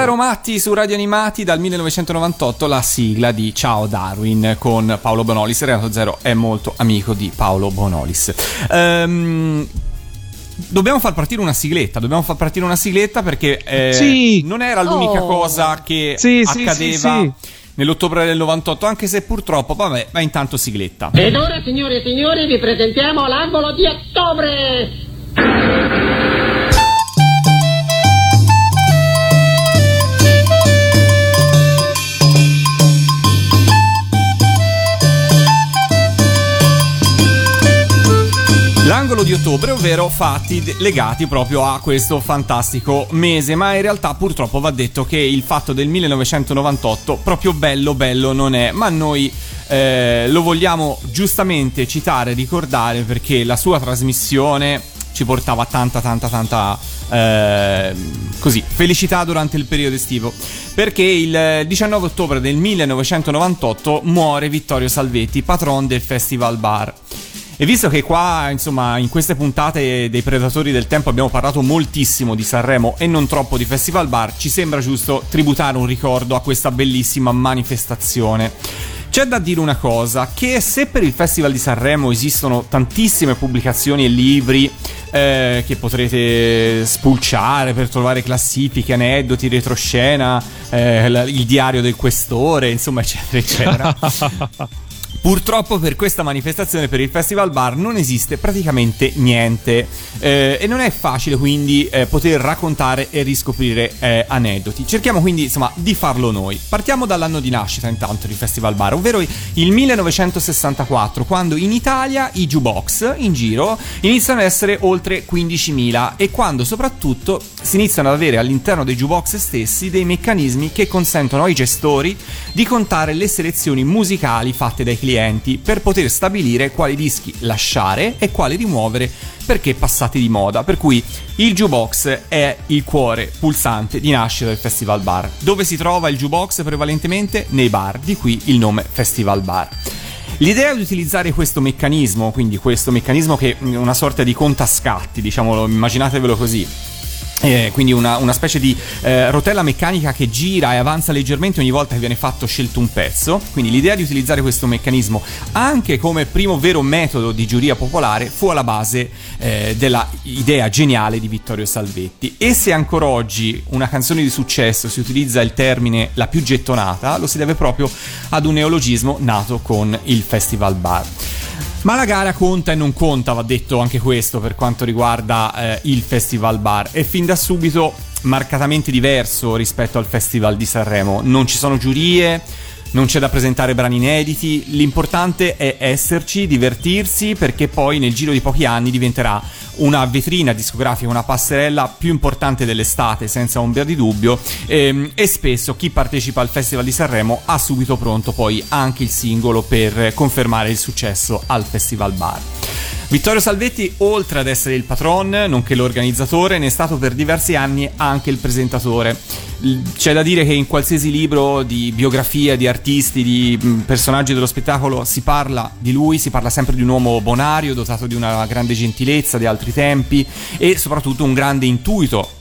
Zero Matti su Radio Animati dal 1998 la sigla di Ciao Darwin con Paolo Bonolis. Renato Zero è molto amico di Paolo Bonolis. Ehm, dobbiamo far partire una sigletta, dobbiamo far partire una sigletta perché eh, Sì. non era l'unica Oh. cosa che Sì, sì, accadeva sì, nell'ottobre del 98, anche se purtroppo, vabbè, ma intanto sigletta. Ed ora, signore e signori, vi presentiamo l'angolo di ottobre! L'angolo di ottobre, ovvero fatti legati proprio a questo fantastico mese, ma in realtà purtroppo va detto che il fatto del 1998 proprio bello bello non è, ma noi eh, lo vogliamo giustamente citare, ricordare perché la sua trasmissione ci portava tanta tanta tanta eh, così felicità durante il periodo estivo. Perché il 19 ottobre del 1998 muore Vittorio Salvetti patron del Festival Bar e visto che qua, insomma, in queste puntate dei Predatori del Tempo abbiamo parlato moltissimo di Sanremo e non troppo di Festival Bar, ci sembra giusto tributare un ricordo a questa bellissima manifestazione. C'è da dire una cosa, che se per il Festival di Sanremo esistono tantissime pubblicazioni e libri eh, che potrete spulciare per trovare classifiche, aneddoti, retroscena, eh, il diario del questore, insomma, eccetera, eccetera. Purtroppo per questa manifestazione, per il Festival Bar, non esiste praticamente niente eh, e non è facile quindi eh, poter raccontare e riscoprire eh, aneddoti. Cerchiamo quindi insomma di farlo noi. Partiamo dall'anno di nascita intanto di Festival Bar, ovvero il 1964, quando in Italia i jukebox in giro iniziano ad essere oltre 15.000 e quando soprattutto si iniziano ad avere all'interno dei jukebox stessi dei meccanismi che consentono ai gestori di contare le selezioni musicali fatte dai clienti per poter stabilire quali dischi lasciare e quali rimuovere perché passati di moda. Per cui il jukebox è il cuore pulsante di nascita del Festival Bar. Dove si trova il jukebox prevalentemente? Nei bar, di qui il nome Festival Bar. L'idea di utilizzare questo meccanismo, quindi questo meccanismo che è una sorta di contascatti, diciamolo, immaginatevelo così. Eh, quindi una, una specie di eh, rotella meccanica che gira e avanza leggermente ogni volta che viene fatto scelto un pezzo. Quindi l'idea di utilizzare questo meccanismo anche come primo vero metodo di giuria popolare fu alla base eh, della idea geniale di Vittorio Salvetti. E se ancora oggi una canzone di successo si utilizza il termine la più gettonata, lo si deve proprio ad un neologismo nato con il Festival Bar. Ma la gara conta e non conta, va detto anche questo per quanto riguarda eh, il Festival Bar. È fin da subito marcatamente diverso rispetto al Festival di Sanremo. Non ci sono giurie, non c'è da presentare brani inediti. L'importante è esserci, divertirsi, perché poi nel giro di pochi anni diventerà una vetrina discografica, una passerella più importante dell'estate, senza ombra di dubbio. Ehm, e spesso chi partecipa al Festival di Sanremo ha subito pronto poi anche il singolo per confermare il successo al Festival Bar. Vittorio Salvetti, oltre ad essere il patron, nonché l'organizzatore, ne è stato per diversi anni anche il presentatore. C'è da dire che in qualsiasi libro di biografia di artisti, di personaggi dello spettacolo si parla di lui, si parla sempre di un uomo bonario, dotato di una grande gentilezza di altri tempi e soprattutto un grande intuito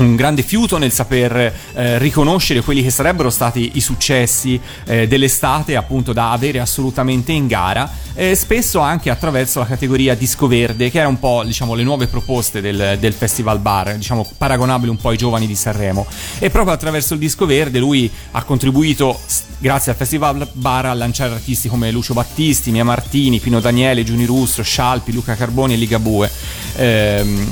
un grande fiuto nel saper eh, riconoscere quelli che sarebbero stati i successi eh, dell'estate, appunto da avere assolutamente in gara, eh, spesso anche attraverso la categoria disco verde, che era un po' diciamo le nuove proposte del, del Festival Bar, diciamo paragonabile un po' ai giovani di Sanremo. E proprio attraverso il disco verde lui ha contribuito, grazie al Festival Bar, a lanciare artisti come Lucio Battisti, Mia Martini, Pino Daniele, Giuni Russo, Scialpi, Luca Carboni e Ligabue. Ehm,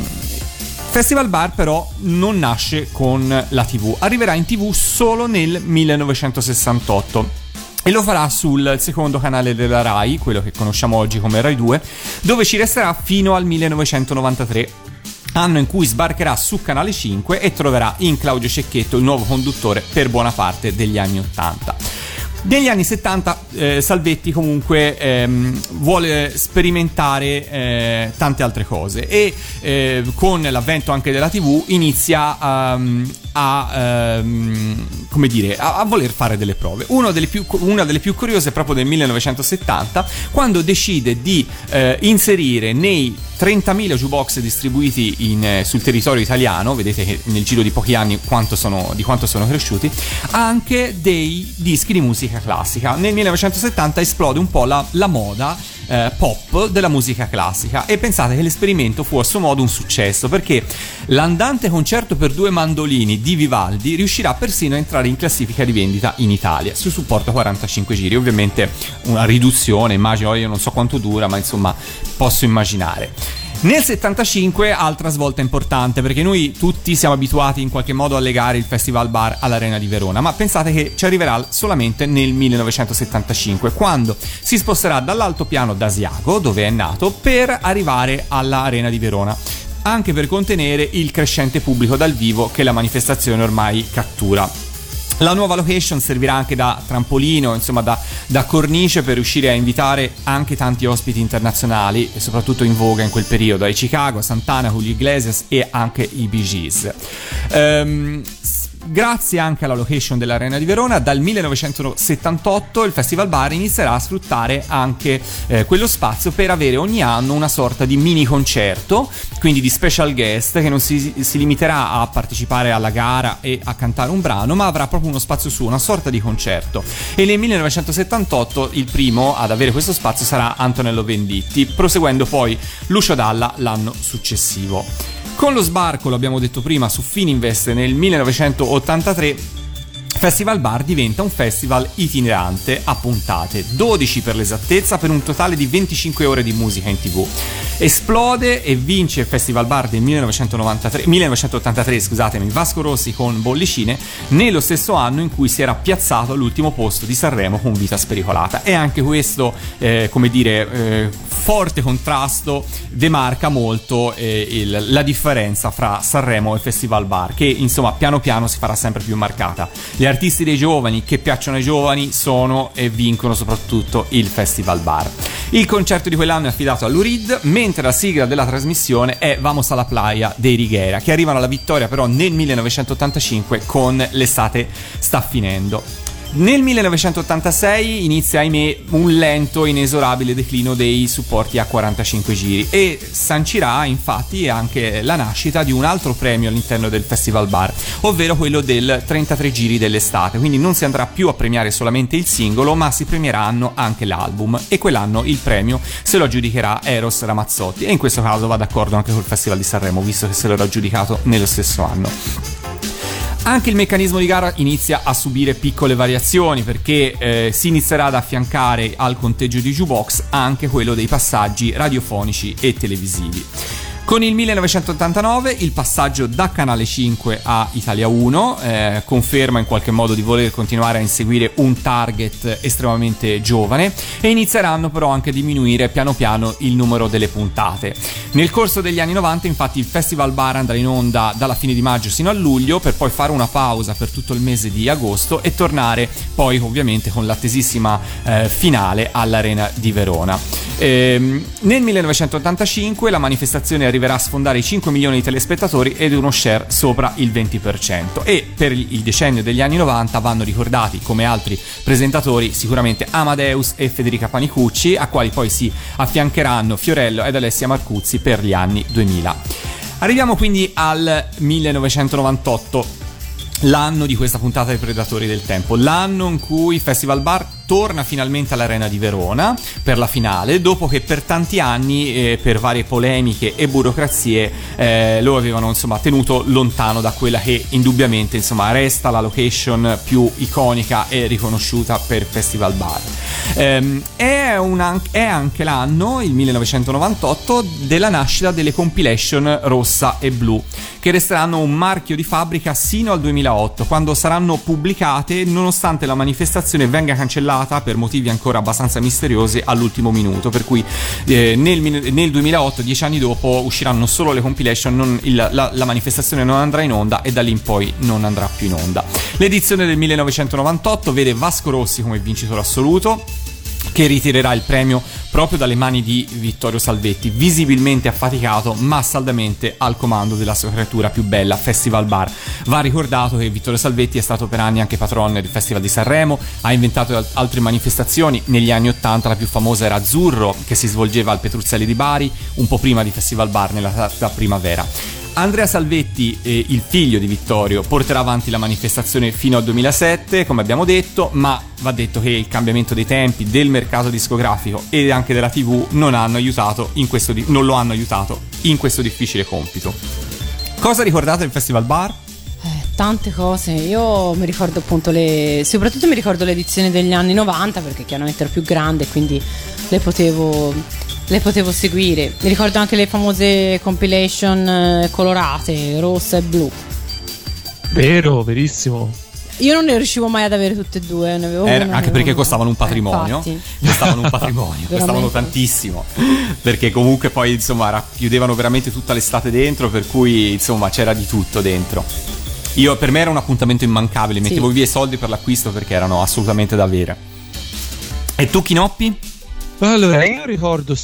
Festival Bar però non nasce con la TV, arriverà in TV solo nel 1968 e lo farà sul secondo canale della RAI, quello che conosciamo oggi come RAI 2, dove ci resterà fino al 1993 anno in cui sbarcherà su Canale 5 e troverà in Claudio Cecchetto il nuovo conduttore per buona parte degli anni 80. Negli anni 70 eh, Salvetti comunque ehm, vuole sperimentare eh, tante altre cose e eh, con l'avvento anche della TV inizia ehm, a, come dire, a, a voler fare delle prove. Delle più- una delle più curiose è proprio del 1970 quando decide di eh, inserire nei 30.000 jukebox distribuiti in, eh, sul territorio italiano, vedete che nel giro di pochi anni quanto sono, di quanto sono cresciuti, anche dei dischi di musica classica. Nel 1970 esplode un po' la, la moda eh, pop della musica classica e pensate che l'esperimento fu a suo modo un successo perché l'andante concerto per due mandolini di Vivaldi riuscirà persino a entrare in classifica di vendita in Italia su supporto 45 giri, ovviamente una riduzione, immagino io non so quanto dura, ma insomma posso immaginare. Nel 75 altra svolta importante perché noi tutti siamo abituati in qualche modo a legare il Festival Bar all'Arena di Verona, ma pensate che ci arriverà solamente nel 1975 quando si sposterà dall'altopiano d'Asiago, dove è nato, per arrivare all'Arena di Verona anche per contenere il crescente pubblico dal vivo che la manifestazione ormai cattura. La nuova location servirà anche da trampolino, insomma da, da cornice per riuscire a invitare anche tanti ospiti internazionali, e soprattutto in voga in quel periodo, ai Chicago, Santana, Julio Iglesias e anche i Bee Gees. S- Grazie anche alla location dell'Arena di Verona, dal 1978 il Festival Bar inizierà a sfruttare anche eh, quello spazio per avere ogni anno una sorta di mini concerto, quindi di special guest che non si, si limiterà a partecipare alla gara e a cantare un brano, ma avrà proprio uno spazio suo, una sorta di concerto. E nel 1978 il primo ad avere questo spazio sarà Antonello Venditti, proseguendo poi Lucio Dalla l'anno successivo. Con lo sbarco, lo abbiamo detto prima, su Fininvest nel 1983 Festival Bar diventa un festival itinerante a puntate, 12 per l'esattezza, per un totale di 25 ore di musica in tv. Esplode e vince il Festival Bar del 1993, 1983, scusatemi, Vasco Rossi con Bollicine, nello stesso anno in cui si era piazzato all'ultimo posto di Sanremo con Vita Spericolata. E anche questo, eh, come dire, eh, forte contrasto demarca molto eh, il- la differenza fra Sanremo e Festival Bar, che insomma piano piano si farà sempre più marcata. Gli artisti dei giovani che piacciono ai giovani sono e vincono soprattutto il Festival Bar. Il concerto di quell'anno è affidato all'Urid, mentre la sigla della trasmissione è Vamos alla playa dei Righiera, che arrivano alla vittoria però nel 1985 con L'estate sta finendo. Nel 1986 inizia, ahimè, un lento e inesorabile declino dei supporti a 45 giri e sancirà infatti anche la nascita di un altro premio all'interno del Festival Bar, ovvero quello del 33 giri dell'estate, quindi non si andrà più a premiare solamente il singolo, ma si premieranno anche l'album. E quell'anno il premio se lo aggiudicherà Eros Ramazzotti. E in questo caso va d'accordo anche col Festival di Sanremo, visto che se l'era aggiudicato nello stesso anno. Anche il meccanismo di gara inizia a subire piccole variazioni perché eh, si inizierà ad affiancare al conteggio di jukebox anche quello dei passaggi radiofonici e televisivi. Con il 1989 il passaggio da Canale 5 a Italia 1 eh, conferma in qualche modo di voler continuare a inseguire un target estremamente giovane e inizieranno però anche a diminuire piano piano il numero delle puntate. Nel corso degli anni 90 infatti il Festival Bar andrà in onda dalla fine di maggio sino a luglio per poi fare una pausa per tutto il mese di agosto e tornare poi ovviamente con l'attesissima eh, finale all'Arena di Verona. Ehm, nel 1985 la manifestazione arriverà a sfondare i 5 milioni di telespettatori ed uno share sopra il 20%. E per il decennio degli anni 90 vanno ricordati come altri presentatori sicuramente Amadeus e Federica Panicucci, a quali poi si affiancheranno Fiorello ed Alessia Marcuzzi per gli anni 2000. Arriviamo quindi al 1998 l'anno di questa puntata dei Predatori del Tempo, l'anno in cui Festival Bar torna finalmente all'Arena di Verona per la finale, dopo che per tanti anni, eh, per varie polemiche e burocrazie, eh, lo avevano insomma tenuto lontano da quella che indubbiamente insomma resta la location più iconica e riconosciuta per Festival Bar. Ehm, è, un- è anche l'anno, il 1998, della nascita delle compilation rossa e blu, che resteranno un marchio di fabbrica sino al 2008, quando saranno pubblicate nonostante la manifestazione venga cancellata per motivi ancora abbastanza misteriosi all'ultimo minuto, per cui eh, nel, nel 2008, dieci anni dopo, usciranno solo le compilation, non- il- la, la manifestazione non andrà in onda e da lì in poi non andrà più in onda. L'edizione del 1998 vede Vasco Rossi come vincitore assoluto che ritirerà il premio proprio dalle mani di Vittorio Salvetti, visibilmente affaticato ma saldamente al comando della sua creatura più bella, Festival Bar. Va ricordato che Vittorio Salvetti è stato per anni anche patron del Festival di Sanremo, ha inventato al- altre manifestazioni, negli anni 80 la più famosa era Azzurro, che si svolgeva al Petruzzelli di Bari, un po' prima di Festival Bar nella primavera. Andrea Salvetti, eh, il figlio di Vittorio, porterà avanti la manifestazione fino al 2007, come abbiamo detto, ma va detto che il cambiamento dei tempi del mercato discografico e anche della TV non, questo non lo hanno aiutato in questo difficile compito. Cosa ricordate del Festival Bar? Eh, tante cose. Io mi ricordo appunto le. soprattutto mi ricordo le degli anni 90 perché chiaramente ero più grande quindi le potevo. Le potevo seguire. Mi ricordo anche le famose compilation eh, colorate, rossa e blu. Vero, verissimo. Io non ne riuscivo mai ad avere tutte e due. Ne avevo Eh, una, anche ne perché avevo costavano un una. patrimonio. Eh, costavano un patrimonio, costavano tantissimo. Perché comunque poi insomma racchiudevano veramente tutta l'estate dentro, per cui insomma c'era di tutto dentro. Io per me era un appuntamento immancabile, mettevo via i soldi per l'acquisto perché erano assolutamente da avere. E tu Chinoppi? Allora, io ricordo.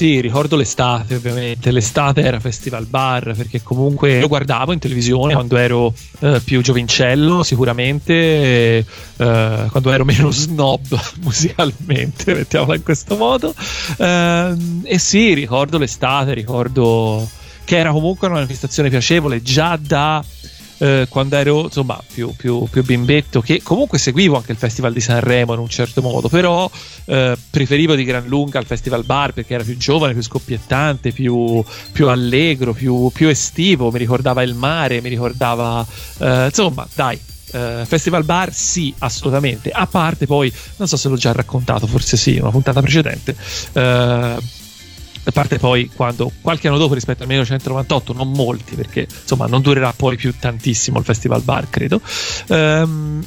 Sì, ricordo l'estate, ovviamente. L'estate era Festival Bar perché comunque lo guardavo in televisione quando ero eh, più giovincello, sicuramente, eh, quando ero meno snob musicalmente, mettiamola in questo modo. Ehm, e sì, ricordo l'estate, ricordo che era comunque una manifestazione piacevole già da eh, quando ero insomma più, più, più bimbetto, che comunque seguivo anche il Festival di Sanremo in un certo modo, però eh, preferivo di gran lunga il Festival Bar perché era più giovane, più scoppiettante, più, più allegro, più, estivo, mi ricordava il mare, mi ricordava eh, insomma, dai. eh, Festival Bar sì, assolutamente. A parte poi, non so se l'ho già raccontato, forse sì, una puntata precedente. eh, a parte poi quando qualche anno dopo rispetto al 1998, non molti, perché insomma non durerà poi più tantissimo il Festival Bar, credo. Ehm,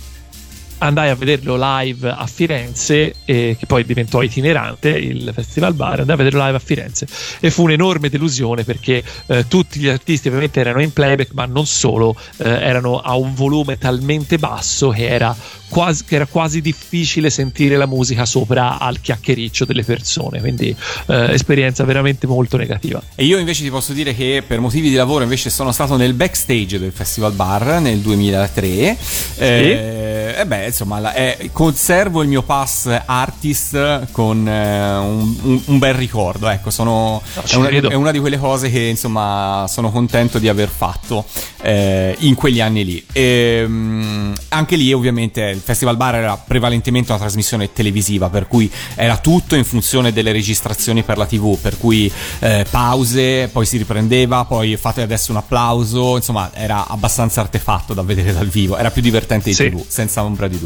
andai a vederlo live a Firenze, eh, che poi diventò itinerante il festival bar, andai a vederlo live a Firenze e fu un'enorme delusione perché eh, tutti gli artisti ovviamente erano in playback, ma non solo, eh, erano a un volume talmente basso che era quasi, che era quasi difficile sentire la musica sopra al chiacchiericcio delle persone, quindi eh, esperienza veramente molto negativa. E io invece ti posso dire che per motivi di lavoro invece sono stato nel backstage del Festival Bar nel 2003. Eh, e beh, insomma, la- eh, conservo il mio pass artist con eh, un, un- un bel ricordo. Ecco, sono, è, una, è una di quelle cose che insomma sono contento di aver fatto eh, in quegli anni lì. E, mm, anche lì, ovviamente, il Festival Bar era prevalentemente una trasmissione televisiva, per cui era tutto in funzione delle registrazioni per la TV, per cui eh, pause, poi si riprendeva, poi fate adesso un applauso, insomma, era abbastanza artefatto da vedere dal vivo, era più divertente di Sì. TV, senza ombra di dubbio.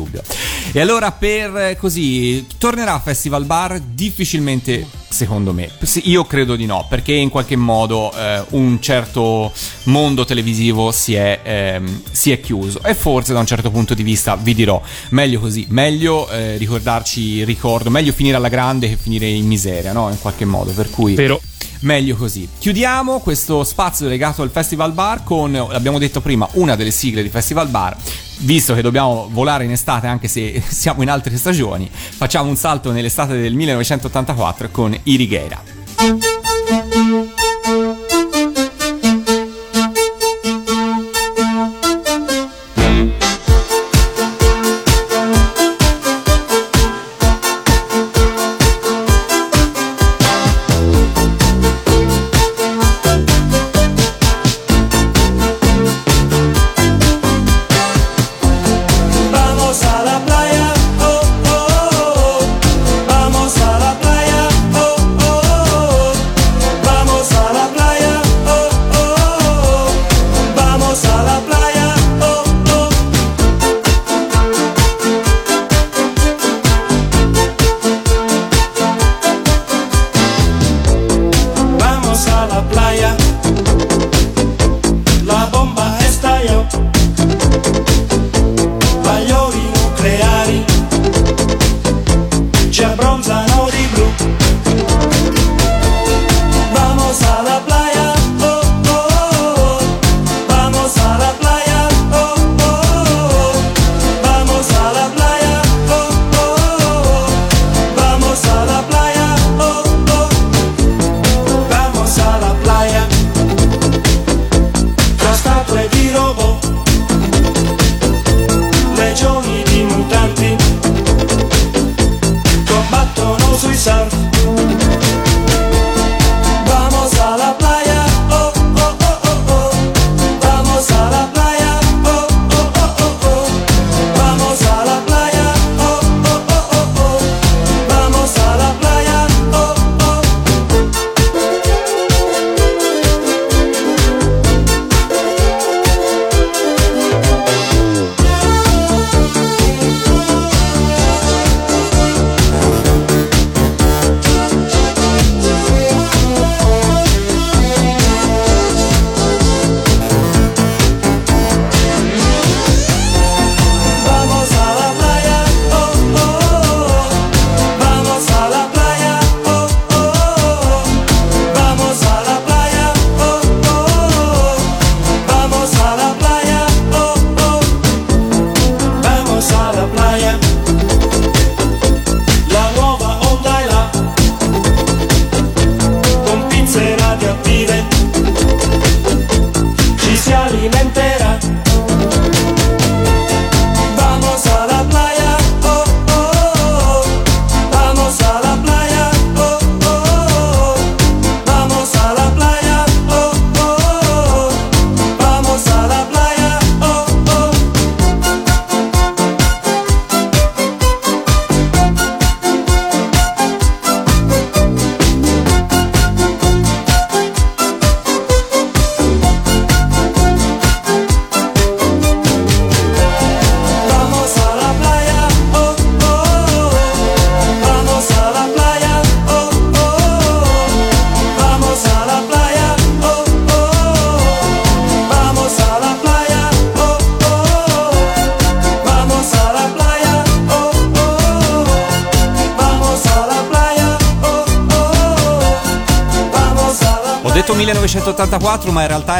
E allora per eh, così tornerà Festival Bar? Difficilmente secondo me. Io credo di no, perché in qualche modo eh, un certo mondo televisivo si è, ehm, si è chiuso. E forse da un certo punto di vista vi dirò meglio così, meglio eh, ricordarci ricordo, meglio finire alla grande che finire in miseria, no? In qualche modo, per cui Però Meglio così. Chiudiamo questo spazio legato al Festival Bar con, abbiamo detto prima, una delle sigle di Festival Bar. Visto che dobbiamo volare in estate anche se siamo in altre stagioni, facciamo un salto nell'estate del 1984 con Irigheira.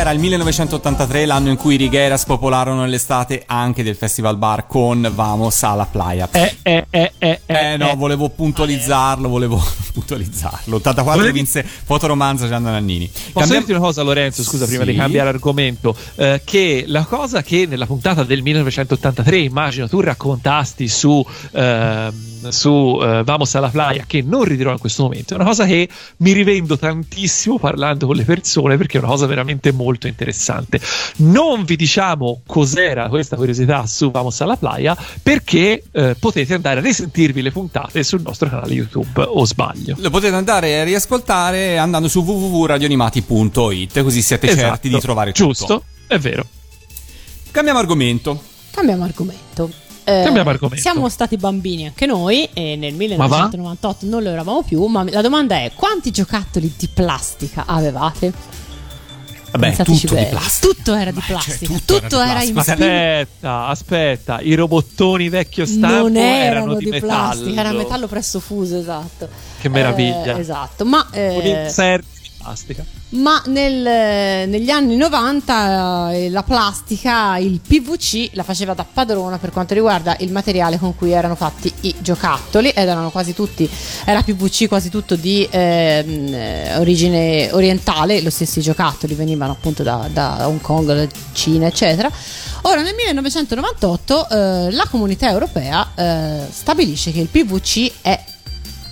Era il 1983 l'anno in cui i Rigera spopolarono nell'estate anche del Festival Bar con Vamos alla Playa. Eh, eh, eh, eh, Eh no, eh. volevo puntualizzarlo, volevo puntualizzarlo. 84 Volevi- vinse fotoromanzo Gianna Nannini. Posso Cambiam- dirti una cosa, Lorenzo? Scusa, prima Sì. di cambiare argomento. eh, che la cosa che nella puntata del 1983, immagino tu raccontasti su, ehm, su eh, Vamos alla Playa, che non ridirò in questo momento, è una cosa che mi rivendo tantissimo parlando con le persone perché è una cosa veramente molto interessante. Non vi diciamo cos'era questa curiosità su Vamos alla Playa perché eh, potete andare a risentirvi le puntate sul nostro canale YouTube, o sbaglio. Lo potete andare a riascoltare andando su www.radioanimati.it così siete Esatto. certi di trovare tutto. Giusto, è vero. Cambiamo argomento. Cambiamo argomento. Eh. Siamo stati bambini anche noi e nel va? 1998 non lo eravamo più, ma la domanda è quanti giocattoli di plastica avevate? Vabbè, tutto di bene. plastica. Tutto era di cioè, plastica, tutto tutto, era di era in. Aspetta, aspetta, i robottoni vecchio stampo non erano, erano di, di, metallo. plastica, era metallo presso fuso, esatto. Che meraviglia. Eh, esatto, ma, eh, plastica. ma nel- negli anni 90 eh, la plastica, il PVC, la faceva da padrona per quanto riguarda il materiale con cui erano fatti i giocattoli ed erano quasi tutti, era PVC quasi tutto di ehm, eh, origine orientale, lo stesso i giocattoli venivano appunto da, da Hong Kong, Cina, eccetera. Ora nel 1998 eh, la comunità europea eh, stabilisce che il PVC è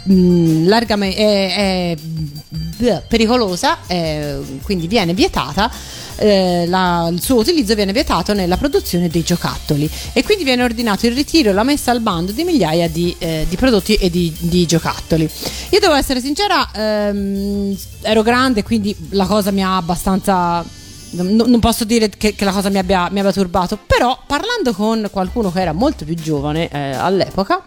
mh, largamente è, è, pericolosa, eh, quindi viene vietata. eh, la- il suo utilizzo viene vietato nella produzione dei giocattoli e quindi viene ordinato il ritiro e la messa al bando di migliaia di, eh, di prodotti e di, di giocattoli. Io devo essere sincera, ehm, ero grande, quindi la cosa mi ha abbastanza non posso dire che, che la cosa mi abbia, mi abbia turbato, però parlando con qualcuno che era molto più giovane eh, all'epoca,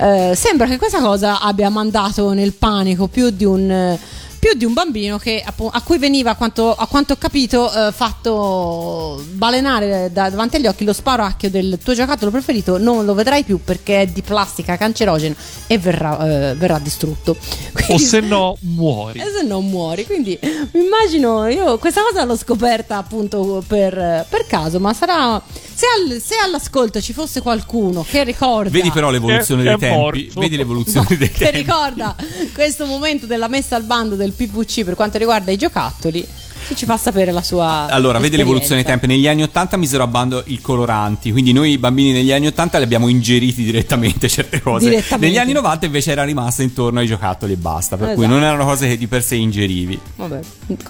eh, sembra che questa cosa abbia mandato nel panico più di un, eh, più di un bambino che, a cui veniva, a quanto, a quanto ho capito, eh, fatto balenare da- davanti agli occhi lo sparacchio del tuo giocattolo preferito, non lo vedrai più perché è di plastica cancerogena e verrà, eh, verrà distrutto. O Quindi- se no, muori. e se non muori. Quindi mi immagino, io questa cosa l'ho scoperta appunto per, per caso, ma sarà... Se, al- se all'ascolto ci fosse qualcuno che ricorda... Vedi però l'evoluzione Che- dei che tempi. morto. Vedi l'evoluzione dei che tempi. ricorda questo momento della messa al bando del PVC per quanto riguarda i giocattoli, che ci fa sapere la sua... Allora, vedi l'evoluzione dei tempi. Negli anni 80 misero a bando i coloranti, quindi noi bambini negli anni 80 li abbiamo ingeriti direttamente certe cose. Direttamente. Negli anni 90 invece era rimasta intorno ai giocattoli e basta, per cui Esatto. non erano cose che di per sé ingerivi. Vabbè,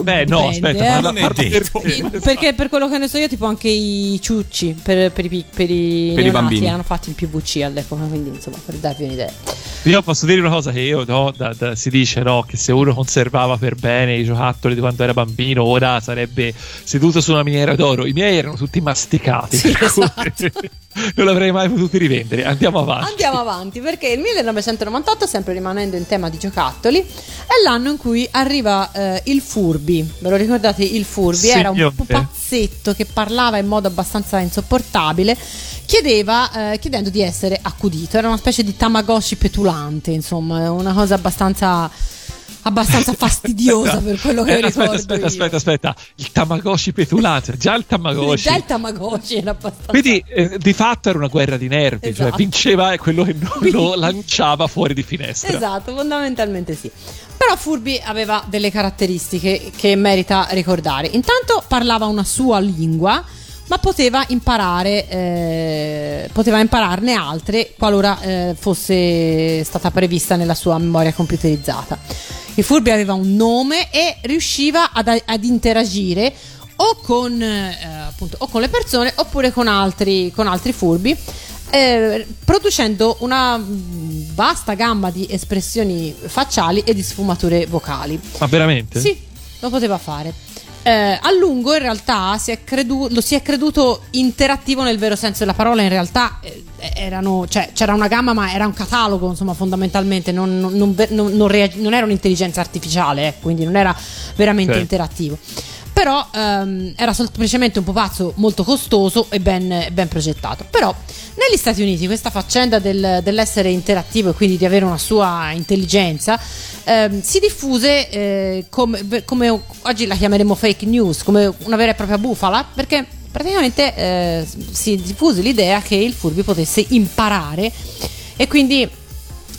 Beh, no, aspetta, eh. Non è detto. per. Perché per quello che ne so io, tipo anche i ciucci per, per i, per i Per i bambini. erano fatti in PVC all'epoca, quindi insomma per darvi un'idea. Io posso dire una cosa che io no, da- da- si dice no, che se uno conservava per bene i giocattoli di quando era bambino, ora sarebbe seduto su una miniera d'oro. I miei erano tutti masticati, Sì, esatto. non l'avrei mai potuto rivendere. Andiamo avanti. Andiamo avanti perché il 1998, sempre rimanendo in tema di giocattoli, è l'anno in cui arriva eh, il Furby. Ve lo ricordate? Il Furby era un Signore. pupazzetto che parlava in modo abbastanza insopportabile. Chiedeva, eh, chiedendo di essere accudito, era una specie di Tamagotchi petulante, insomma, una cosa abbastanza, abbastanza fastidiosa per quello che Eh, ricordo. aspetta, aspetta, io. aspetta, aspetta. Il Tamagotchi petulante, già il Tamagotchi. Già il Tamagotchi era abbastanza. Quindi eh, di fatto era una guerra di nervi, cioè Esatto. vinceva quello che non lo lanciava fuori di finestra. Esatto, fondamentalmente sì. Però Furby aveva delle caratteristiche che merita ricordare. Intanto parlava una sua lingua, ma poteva imparare, eh, poteva impararne altre qualora eh, fosse stata prevista nella sua memoria computerizzata. Il Furby aveva un nome e riusciva ad, ad interagire o con, eh, appunto, o con le persone oppure con altri, con altri furbi, eh, producendo una vasta gamma di espressioni facciali e di sfumature vocali. Ma veramente? Sì, lo poteva fare. Eh, a lungo in realtà si è credu- lo si è creduto interattivo nel vero senso della parola, in realtà eh, erano, cioè, c'era una gamma ma era un catalogo insomma fondamentalmente, non, non- non ve- non- era un'intelligenza artificiale, eh, quindi non era veramente Certo. interattivo. Però ehm, era semplicemente un pupazzo molto costoso e ben, ben progettato. Però negli Stati Uniti questa faccenda del- dell'essere interattivo e quindi di avere una sua intelligenza ehm, si diffuse eh, come, come oggi la chiameremo fake news, come una vera e propria bufala, perché praticamente eh, si diffuse l'idea che il Furby potesse imparare e quindi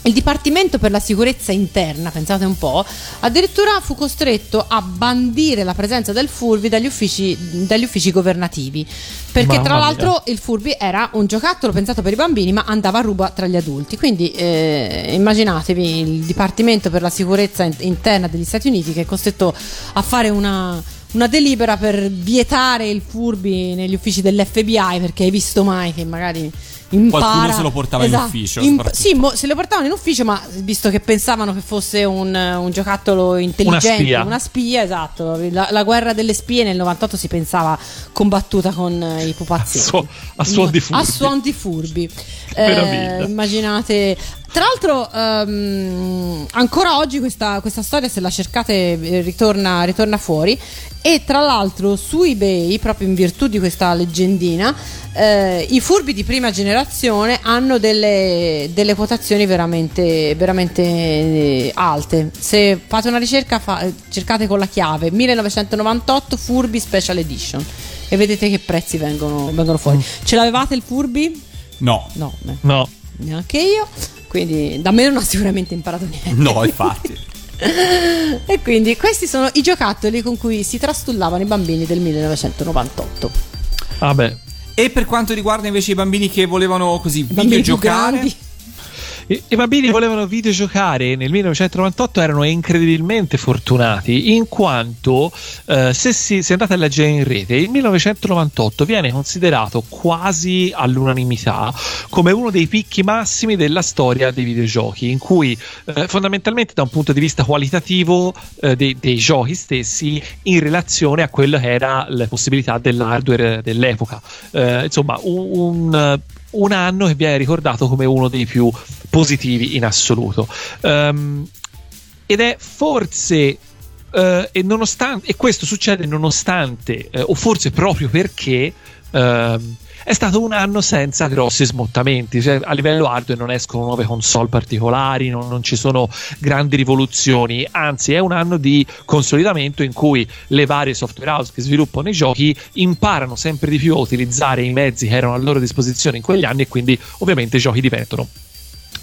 il Dipartimento per la sicurezza interna, pensate un po', addirittura fu costretto a bandire la presenza del Furby dagli uffici, dagli uffici governativi. Perché Mamma tra mia. l'altro il Furby era un giocattolo pensato per i bambini, ma andava a ruba tra gli adulti. Quindi eh, immaginatevi il Dipartimento per la sicurezza in- interna degli Stati Uniti che è costretto a fare una, una delibera per vietare il Furby negli uffici dell'FBI perché hai visto mai che magari impara Qualcuno se lo portava in ufficio, soprattutto. sì, mo- se lo portavano in ufficio, ma visto che pensavano che fosse un, un giocattolo intelligente, spia. una spia, esatto. La, la guerra delle spie nel 98 si pensava combattuta con eh, i pupazzi. A suo- a suon di furbi. A suon di furbi. Eh, immaginate. Tra l'altro, ehm, ancora oggi questa, questa storia, se la cercate, eh, ritorna, ritorna fuori. E tra l'altro, su eBay, proprio in virtù di questa leggendina, eh, i furbi di prima generazione hanno delle, delle quotazioni veramente, veramente eh, alte. Se fate una ricerca, fa- cercate con la chiave 1998 Furby Special Edition e vedete che prezzi vengono, vengono fuori. Ce l'avevate il Furby? No, No, eh, No, neanche io. Quindi da me non ha sicuramente imparato niente. no, infatti. E quindi questi sono i giocattoli con cui si trastullavano i bambini del 1998. vabbè. E per quanto riguarda invece i bambini che volevano così bambini videogiocare, grandi. I, i bambini volevano videogiocare nel 1998 erano incredibilmente fortunati in quanto eh, se, si, se andate a leggere in rete il 1998 viene considerato quasi all'unanimità come uno dei picchi massimi della storia dei videogiochi in cui eh, fondamentalmente da un punto di vista qualitativo eh, dei, dei giochi stessi in relazione a quello che era le possibilità dell'hardware dell'epoca. Eh, insomma un, un un anno che viene ricordato come uno dei più positivi in assoluto. Ehm, ed è forse. eh, e, e questo succede nonostante, eh, o forse proprio perché ehm, è stato un anno senza grossi smottamenti. Cioè, a livello hardware non escono nuove console particolari, non, non ci sono grandi rivoluzioni, anzi, è un anno di consolidamento in cui le varie software house che sviluppano i giochi imparano sempre di più a utilizzare i mezzi che erano a loro disposizione in quegli anni e quindi ovviamente i giochi diventano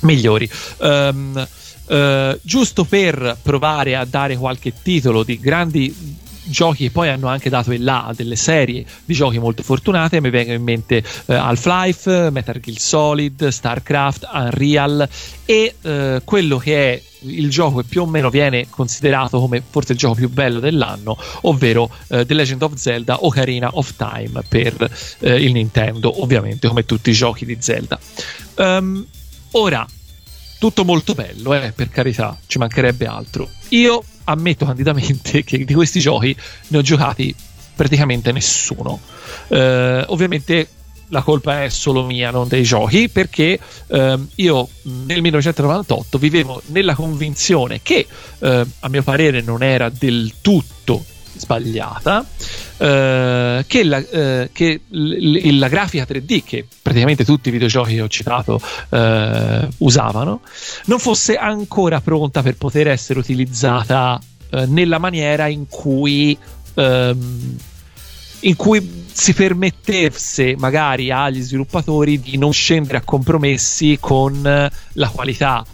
migliori. Ehm, eh, giusto per provare a dare qualche titolo di grandi giochi che poi hanno anche dato il là a delle serie di giochi molto fortunate mi vengono in mente eh, Half-Life, Metal Gear Solid, StarCraft, Unreal e eh, quello che è il gioco che più o meno viene considerato come forse il gioco più bello dell'anno, ovvero eh, The Legend of Zelda Ocarina of Time per eh, il Nintendo, ovviamente come tutti i giochi di Zelda. Ehm, ora, tutto molto bello, eh, per carità, ci mancherebbe altro. Io ammetto candidamente che di questi giochi ne ho giocati praticamente nessuno. Eh, ovviamente la colpa è solo mia, non dei giochi, perché ehm, io nel 1998 vivevo nella convinzione che, eh, a mio parere, non era del tutto sbagliata, eh, che, la, eh, che l- la grafica 3D, che praticamente tutti i videogiochi che ho citato eh, usavano, non fosse ancora pronta per poter essere utilizzata eh, nella maniera in cui ehm, in cui si permettesse magari agli sviluppatori di non scendere a compromessi con la qualità,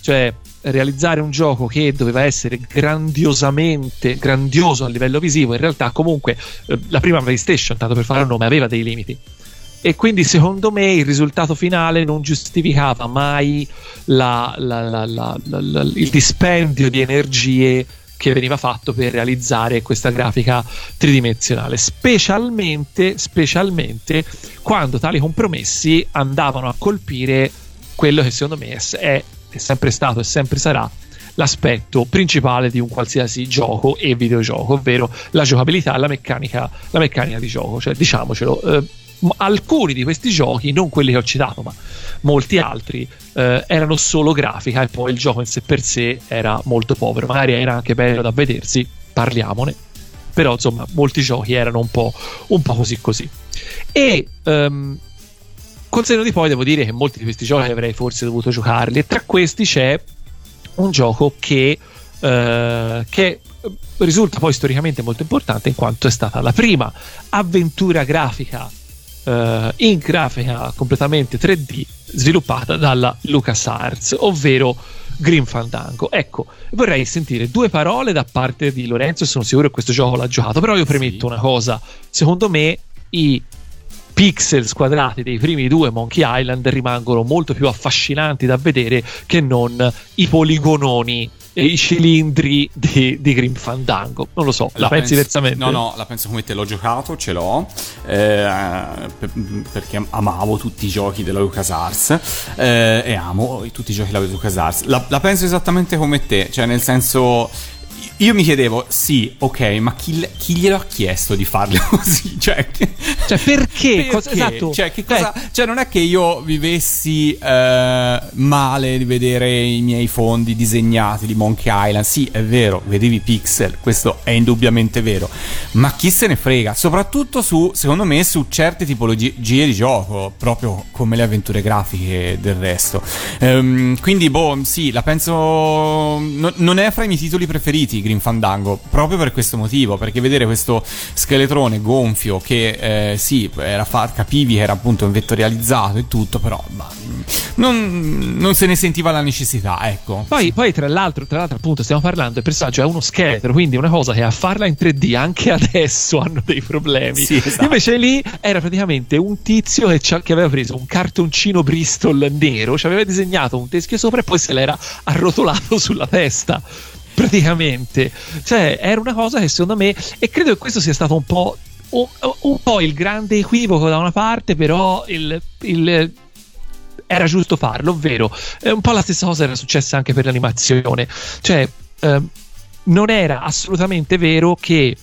cioè realizzare un gioco che doveva essere grandiosamente grandioso a livello visivo, in realtà comunque eh, la prima PlayStation, tanto per fare un nome, aveva dei limiti. E quindi secondo me il risultato finale non giustificava mai la- la- la- il dispendio di energie che veniva fatto per realizzare questa grafica tridimensionale, specialmente, specialmente quando tali compromessi andavano a colpire quello che secondo me è, è sempre stato e sempre sarà l'aspetto principale di un qualsiasi gioco e videogioco, ovvero la giocabilità, la meccanica, la meccanica di gioco. Cioè, diciamocelo, eh, alcuni di questi giochi, non quelli che ho citato, ma molti altri, eh, erano solo grafica e poi il gioco in sé per sé era molto povero. Magari era anche bello da vedersi, parliamone. però insomma molti giochi erano un po', un po così così. E ehm, col senno di poi devo dire che molti di questi giochi avrei forse dovuto giocarli. E tra questi c'è un gioco che, eh, che risulta poi storicamente molto importante in quanto è stata la prima avventura grafica eh, in grafica completamente 3D sviluppata dalla LucasArts, ovvero Grim Fandango. Ecco, vorrei sentire due parole da parte di Lorenzo, sono sicuro che questo gioco l'ha giocato, però io premetto una cosa, secondo me i pixel squadrati dei primi due Monkey Island rimangono molto più affascinanti da vedere che non i poligononi e i cilindri di, di Grim Fandango. Non lo so, la, pensi penso- diversamente? No, no, la penso come te. L'ho giocato, ce l'ho. eh, per- perché amavo tutti i giochi della LucasArts. eh, e amo tutti i giochi della LucasArts. La, la penso esattamente come te. Cioè, nel senso. Io mi chiedevo, sì, ok, ma chi, chi glielo ha chiesto di farle così? Cioè, Cioè, perché? Cosa- esatto. Cioè, che cosa- cioè, non è che io vivessi eh, male di vedere i miei fondi disegnati di Monkey Island. Sì, è vero, vedevi pixel, questo è indubbiamente vero. Ma chi se ne frega? Soprattutto su, secondo me, su certe tipologie di gioco, proprio come le avventure grafiche del resto. Ehm, quindi, boh, sì, la penso. no- non è fra i miei titoli preferiti Green Fandango, proprio per questo motivo. Perché vedere questo scheletrone gonfio che eh, sì, era fa- capivi che era appunto un vettorializzato e tutto, però bah, non, non se ne sentiva la necessità, ecco. Poi, poi, tra l'altro, tra l'altro, appunto, stiamo parlando, il personaggio è uno scheletro, quindi è una cosa che a farla in 3D anche adesso hanno dei problemi. Sì, esatto. Invece lì era praticamente un tizio che, che aveva preso un cartoncino Bristol nero, ci aveva disegnato un teschio sopra e poi se l'era arrotolato sulla testa. Praticamente, cioè, era una cosa che secondo me, e credo che questo sia stato un po'. Un, un po' il grande equivoco da una parte, però il- il, era giusto farlo, ovvero eh, un po' la stessa cosa era successa anche per l'animazione, cioè ehm, non era assolutamente vero che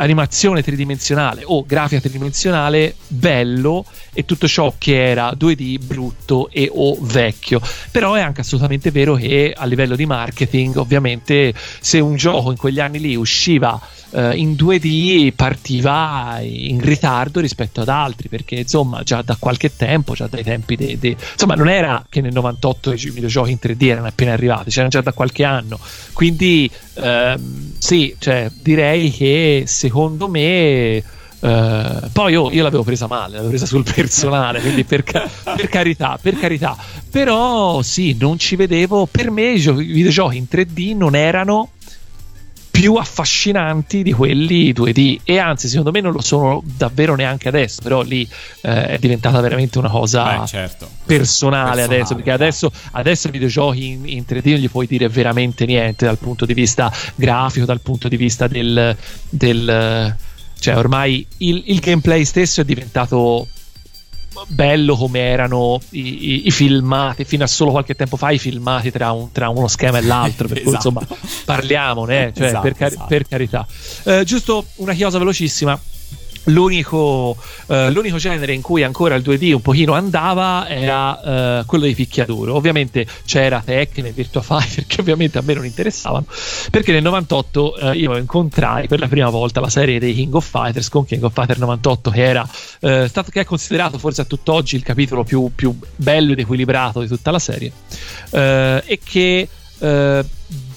animazione tridimensionale o grafica tridimensionale bello e tutto ciò che era 2D brutto e o vecchio. Però è anche assolutamente vero che a livello di marketing ovviamente se un gioco in quegli anni lì usciva eh, in 2D partiva in ritardo rispetto ad altri perché insomma già da qualche tempo già dai tempi dei, dei- insomma non era che nel 98 i videogiochi in 3D erano appena arrivati c'erano già da qualche anno. Quindi ehm, sì cioè direi che secondo me eh, poi io, io l'avevo presa male, l'avevo presa sul personale, quindi per, ca- per carità, per carità. Però sì, non ci vedevo. Per me i gio- i videogiochi in 3D non erano più affascinanti di quelli 2D e anzi secondo me non lo sono davvero neanche adesso però lì eh, è diventata veramente una cosa Beh, certo. personale, Personale, adesso perché adesso, adesso i videogiochi in, in 3D non gli puoi dire veramente niente dal punto di vista grafico dal punto di vista del, del cioè ormai il, il gameplay stesso è diventato bello come erano i, i- i filmati fino a solo qualche tempo fa i filmati tra, un- tra uno schema e l'altro per cui Esatto. insomma parliamone eh, cioè, Esatto, per, cari- esatto. per carità Eh, giusto una chiosa velocissima L'unico, eh, l'unico genere in cui ancora il 2D un pochino andava era eh, quello dei picchiaduro. Ovviamente c'era Tekken e Virtua Fighter che ovviamente a me non interessavano, perché nel 98 eh, io incontrai per la prima volta la serie dei King of Fighters con King of Fighter 98 che era eh, stato, che è considerato forse a tutt'oggi il capitolo più, più bello ed equilibrato di tutta la serie eh, e che eh,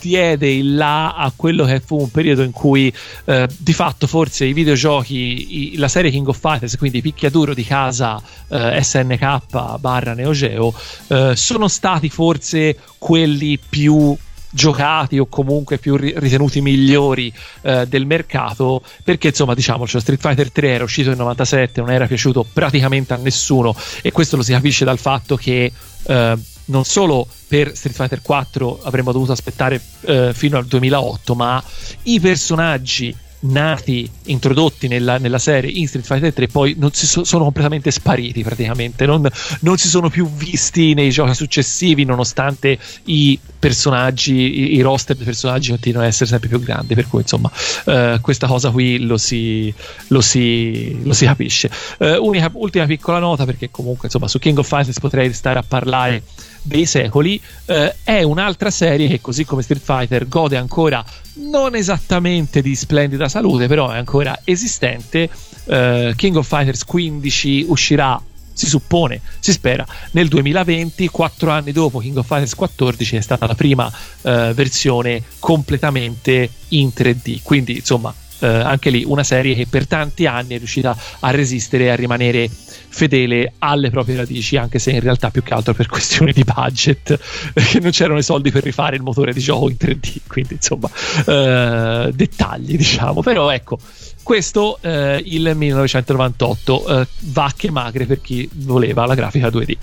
diede il là a quello che fu un periodo in cui eh, di fatto forse i videogiochi, i- la serie King of Fighters, quindi picchiaduro di casa eh, SNK barra Neo Geo, eh, sono stati forse quelli più giocati o comunque più ri- ritenuti migliori eh, del mercato perché insomma diciamo Street Fighter 3 era uscito nel 97 non era piaciuto praticamente a nessuno e questo lo si capisce dal fatto che eh, non solo per Street Fighter 4 avremmo dovuto aspettare eh, fino al 2008 ma i personaggi nati, introdotti nella, nella serie in Street Fighter 3 poi non si so- sono completamente spariti praticamente non, non si sono più visti nei giochi successivi nonostante i personaggi i, i roster dei personaggi continuano ad essere sempre più grandi per cui insomma eh, questa cosa qui lo si, lo si, lo si capisce. Eh, unica- ultima piccola nota perché comunque insomma su King of Fighters potrei stare a parlare dei secoli eh, è un'altra serie che così come Street Fighter gode ancora non esattamente di splendida salute, però è ancora esistente. Eh, King of Fighters 15 uscirà, si suppone, si spera, nel 2020, quattro anni dopo King of Fighters 14 è stata la prima eh, versione completamente in 3D. Quindi, insomma, eh, anche lì una serie che per tanti anni è riuscita a resistere e a rimanere fedele alle proprie radici, anche se in realtà più che altro per questioni di budget, perché non c'erano i soldi per rifare il motore di gioco in 3D, quindi insomma eh, dettagli diciamo, però ecco. Questo eh, il 1998, eh, vacche magre per chi voleva la grafica 2D.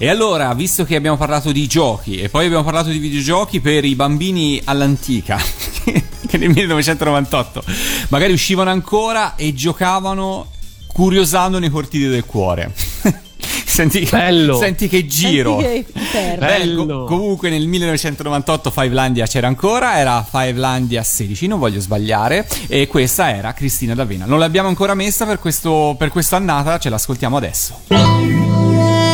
E allora, visto che abbiamo parlato di giochi e poi abbiamo parlato di videogiochi per i bambini all'antica, che nel 1998 magari uscivano ancora e giocavano curiosando nei cortili del cuore. senti, Bello. senti che giro. Senti che. Bello. Beh, co- comunque nel 1998 Fivelandia c'era ancora, era Fivelandia 16, non voglio sbagliare, e questa era Cristina D'Avena. Non l'abbiamo ancora messa per, questo, per quest'annata, ce l'ascoltiamo adesso.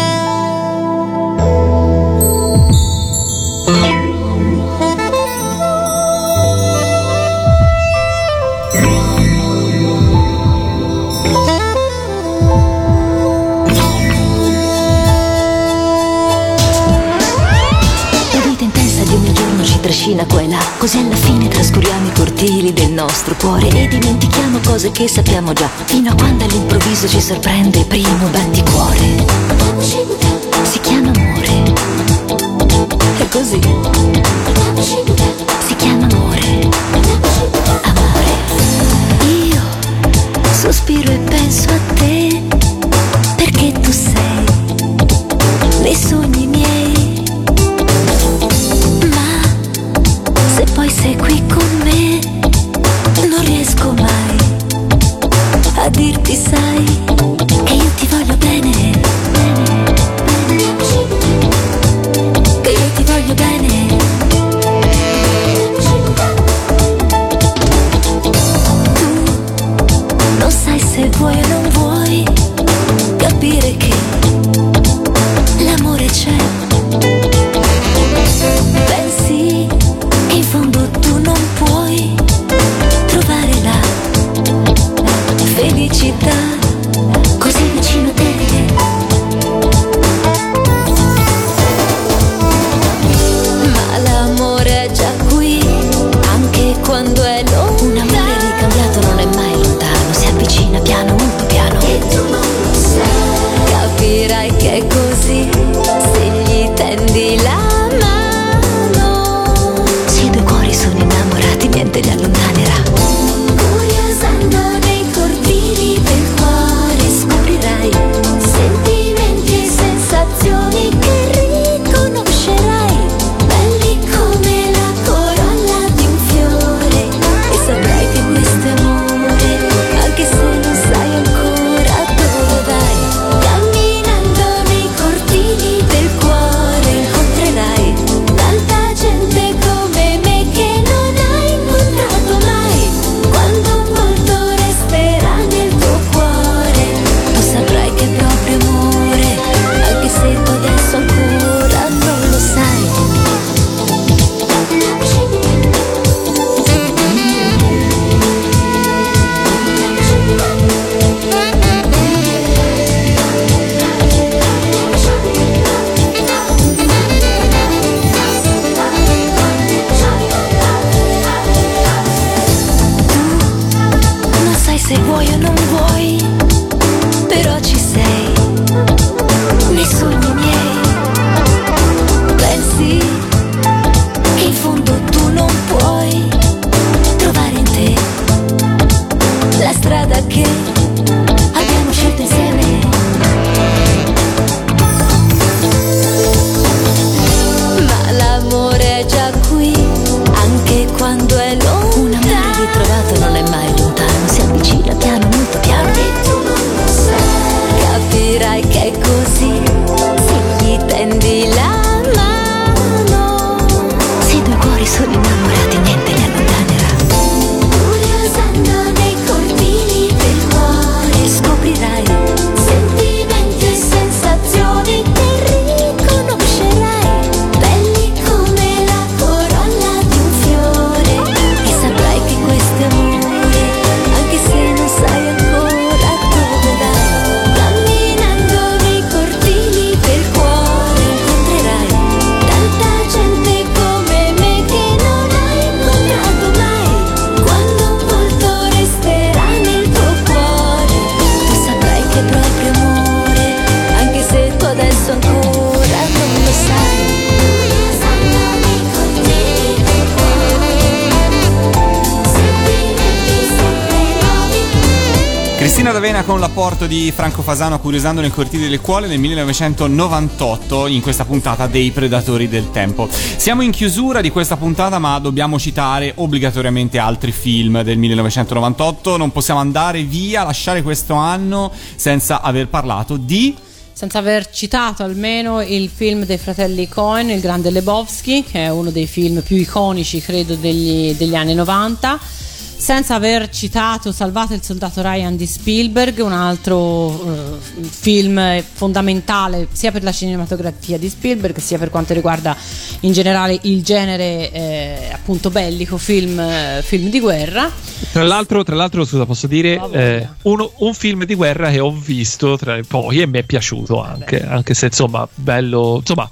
Così alla fine trascuriamo i cortili del nostro cuore e dimentichiamo cose che sappiamo già, fino a quando all'improvviso ci sorprende il primo batticuore. Si chiama amore. È così. Si chiama amore. Amore. Io sospiro e penso a te, perché tu sei nei sogni se poi sei qui con me, non riesco mai a dirti, sai, che io ti voglio bene. Che io ti voglio bene. Di Franco Fasano curiosando nel cortile delle cuole nel 1998 in questa puntata dei Predatori del Tempo. Siamo in chiusura di questa puntata ma dobbiamo citare obbligatoriamente altri film del 1998, non possiamo andare via, lasciare questo anno senza aver parlato di senza aver citato almeno il film dei fratelli Cohen, Il Grande Lebowski, che è uno dei film più iconici, credo, degli, degli anni 90 senza aver citato Salvate il soldato Ryan di Spielberg, un altro eh, film fondamentale sia per la cinematografia di Spielberg sia per quanto riguarda in generale il genere eh, appunto bellico, film, eh, film di guerra. Tra l'altro, tra l'altro, scusa, posso dire eh, uno- un film di guerra che ho visto tra i poi e mi è piaciuto anche, anche se insomma, bello, insomma,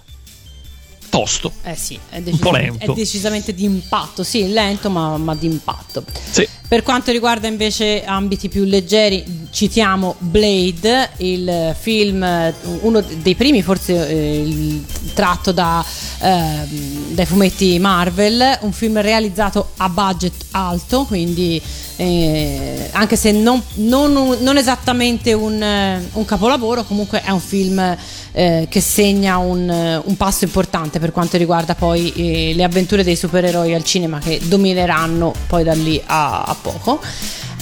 tosto. Eh sì, è lento. è decisamente di impatto, sì, lento ma, ma di impatto. Sì. Per quanto riguarda invece ambiti più leggeri, citiamo Blade, il film, eh, uno dei primi, forse eh, tratto da, ehm, dai fumetti Marvel, un film realizzato a budget alto, quindi eh, anche se non, non- non esattamente un, eh, un capolavoro, comunque è un film eh, che segna un, eh, un passo importante per quanto riguarda poi eh, le avventure dei supereroi al cinema che domineranno poi da lì a, a poco.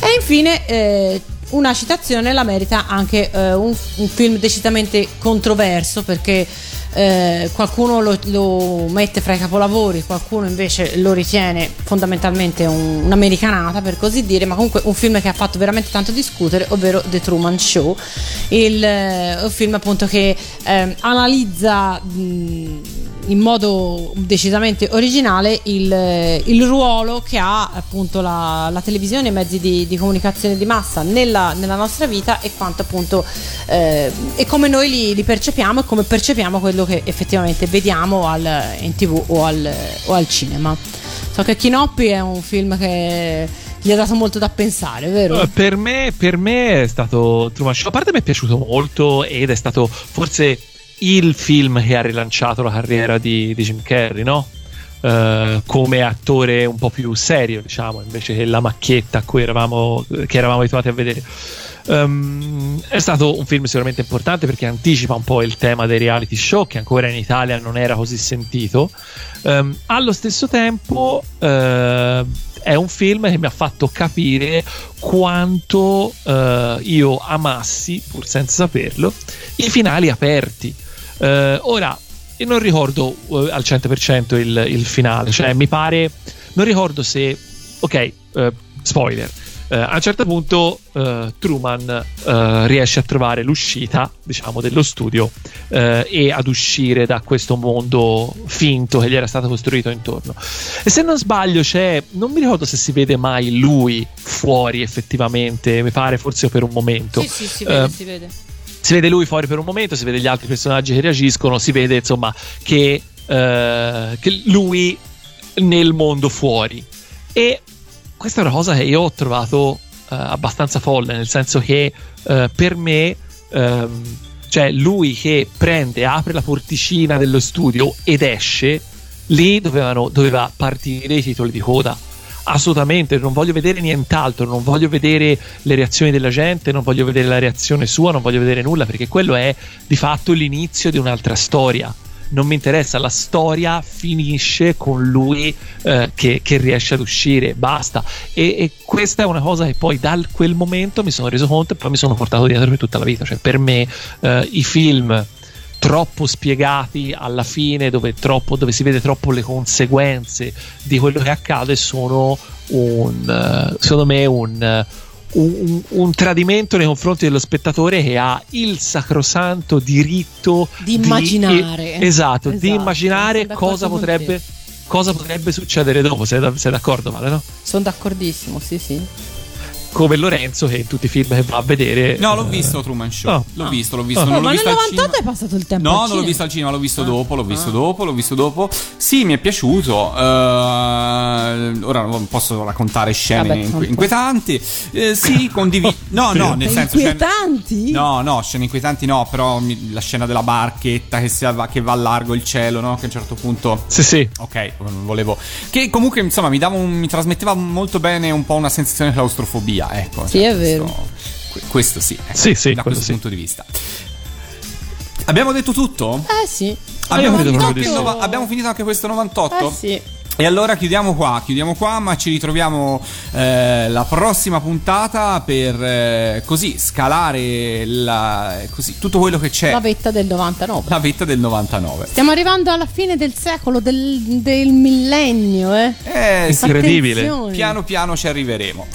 E infine eh, una citazione la merita anche eh, un, un film decisamente controverso perché eh, qualcuno lo, lo mette fra i capolavori, qualcuno invece lo ritiene fondamentalmente un- un'americanata per così dire, ma comunque un film che ha fatto veramente tanto discutere, ovvero The Truman Show, il, eh, un film appunto che eh, analizza mh, in modo decisamente originale il, il ruolo che ha appunto la, la televisione e i mezzi di, di comunicazione di massa nella, nella nostra vita e quanto appunto eh, e come noi li, li percepiamo e come percepiamo quello che effettivamente vediamo al, in tv o al, o al cinema. So che Kinoppi è un film che gli ha dato molto da pensare, vero? Eh, Per me, per me è stato Truman Show. A parte mi è piaciuto molto ed è stato forse il film che ha rilanciato la carriera di, di Jim Carrey, no? Eh, come attore un po' più serio, diciamo, invece che la macchietta a cui eravamo, che eravamo abituati a vedere. Ehm, è stato un film sicuramente importante perché anticipa un po' il tema dei reality show che ancora in Italia non era così sentito. Ehm, allo stesso tempo eh, è un film che mi ha fatto capire quanto eh, io amassi, pur senza saperlo, i finali aperti. Eh, ora, io non ricordo eh, al 100% il, il finale, cioè mi pare, non ricordo se, ok, eh, spoiler, eh, a un certo punto eh, Truman eh, riesce a trovare l'uscita, diciamo, dello studio e ad uscire da questo mondo finto che gli era stato costruito intorno. E se non sbaglio, c'è, non mi ricordo se si vede mai lui fuori effettivamente, mi pare forse per un momento. Sì, sì, si vede, si vede. Si vede lui fuori per un momento, si vede gli altri personaggi che reagiscono, si vede insomma che, eh, che lui nel mondo fuori. E questa è una cosa che io ho trovato eh, abbastanza folle, nel senso che eh, per me, ehm, cioè lui che prende, apre la porticina dello studio ed esce, lì dovevano, doveva partire i titoli di coda. Assolutamente, non voglio vedere nient'altro, non voglio vedere le reazioni della gente, non voglio vedere la reazione sua, non voglio vedere nulla, perché quello è di fatto l'inizio di un'altra storia. Non mi interessa, la storia finisce con lui eh, che, che riesce ad uscire, basta. E, e questa è una cosa che poi da quel momento mi sono reso conto e poi mi sono portato dietro per tutta la vita. Cioè, per me eh, i film troppo spiegati alla fine, dove, troppo, dove si vede troppo le conseguenze di quello che accade, sono un, eh, secondo me un, eh, un, un- un tradimento nei confronti dello spettatore che ha il sacrosanto diritto Di immaginare. esatto, di Esatto, immaginare sono d'accordo cosa potrebbe, cosa potrebbe succedere dopo. Sei d'accordo, Vale? No? Sono d'accordissimo, sì, sì. Come Lorenzo, che in tutti i film che va a vedere. No, l'ho visto Truman Show. Ah. L'ho visto, l'ho visto. Ah. Non Oh, l'ho ma nel visto al 98 cinema. è passato il tempo. No, non l'ho visto al cinema, l'ho visto Ah. dopo, l'ho visto Ah. dopo, l'ho visto dopo. Sì, mi è piaciuto. eh, ora non posso raccontare scene Vabbè, tanto. inquietanti. Eh, sì, condivido. No, no, nel senso. scene- Inquietanti? No, no, scene inquietanti no, però mi- la scena della barchetta che, si va, che va a largo il cielo, no? Che a un certo punto... Sì, sì. Ok, non volevo... Che comunque, insomma, mi, dava un- mi trasmetteva molto bene un po' una sensazione di claustrofobia, ecco. Sì, è questo- vero. Que- questo sì, ecco, Sì, sì, da questo sì. punto di vista. Abbiamo detto tutto? Eh sì. Abbiamo finito, nova- abbiamo finito anche questo 98? Eh sì. E allora chiudiamo qua, chiudiamo qua, ma ci ritroviamo eh, la prossima puntata per eh, così scalare la- così, tutto quello che c'è, La vetta del 99. la vetta del 99. Stiamo arrivando alla fine del secolo, del, del millennio, eh. Eh, sì, Incredibile. Attenzione. piano piano ci arriveremo.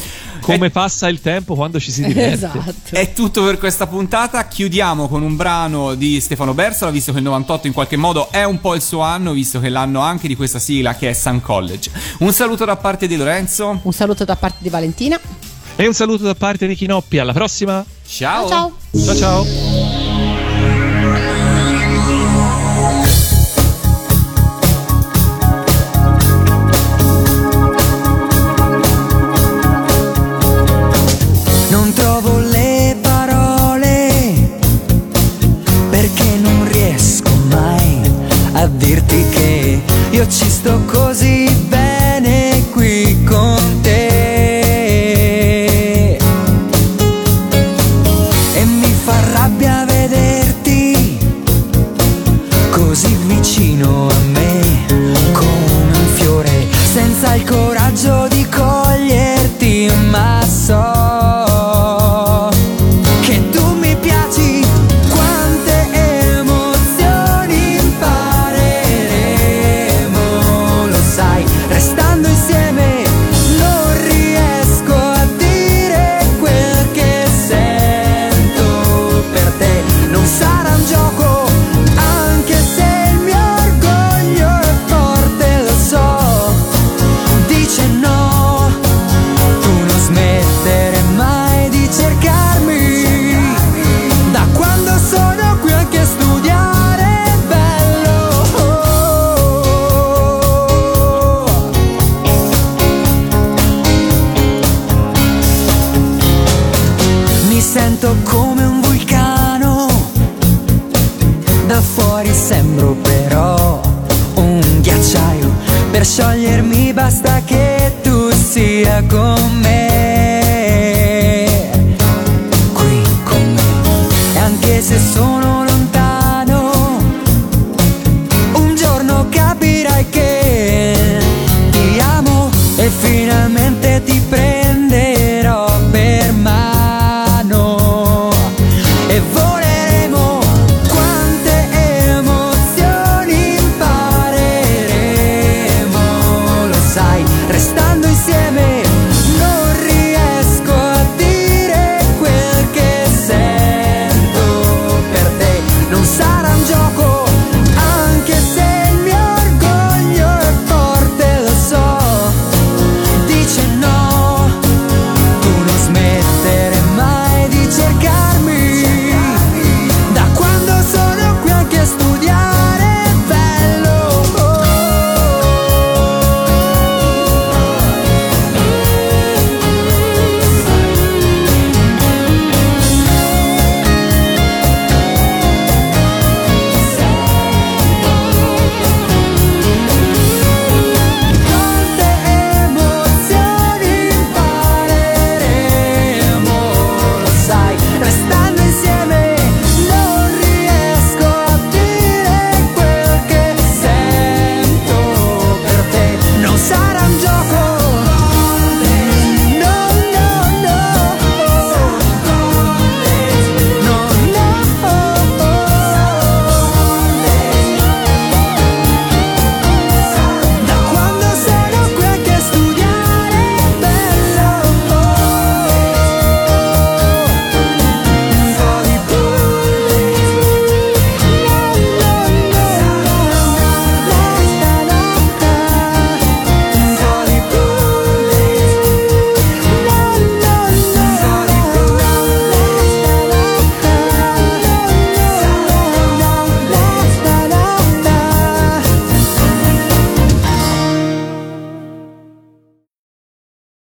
Come passa il tempo quando ci si diverte. Esatto. È tutto per questa puntata. Chiudiamo con un brano di Stefano Bersola, visto che il 98 in qualche modo è un po' il suo anno, visto che è l'anno anche di questa sigla che è Sun College. Un saluto da parte di Lorenzo. Un saluto da parte di Valentina. E un saluto da parte di Chinoppi. Alla prossima. Ciao. Ciao. Ciao ciao. Dirti che io ci sto così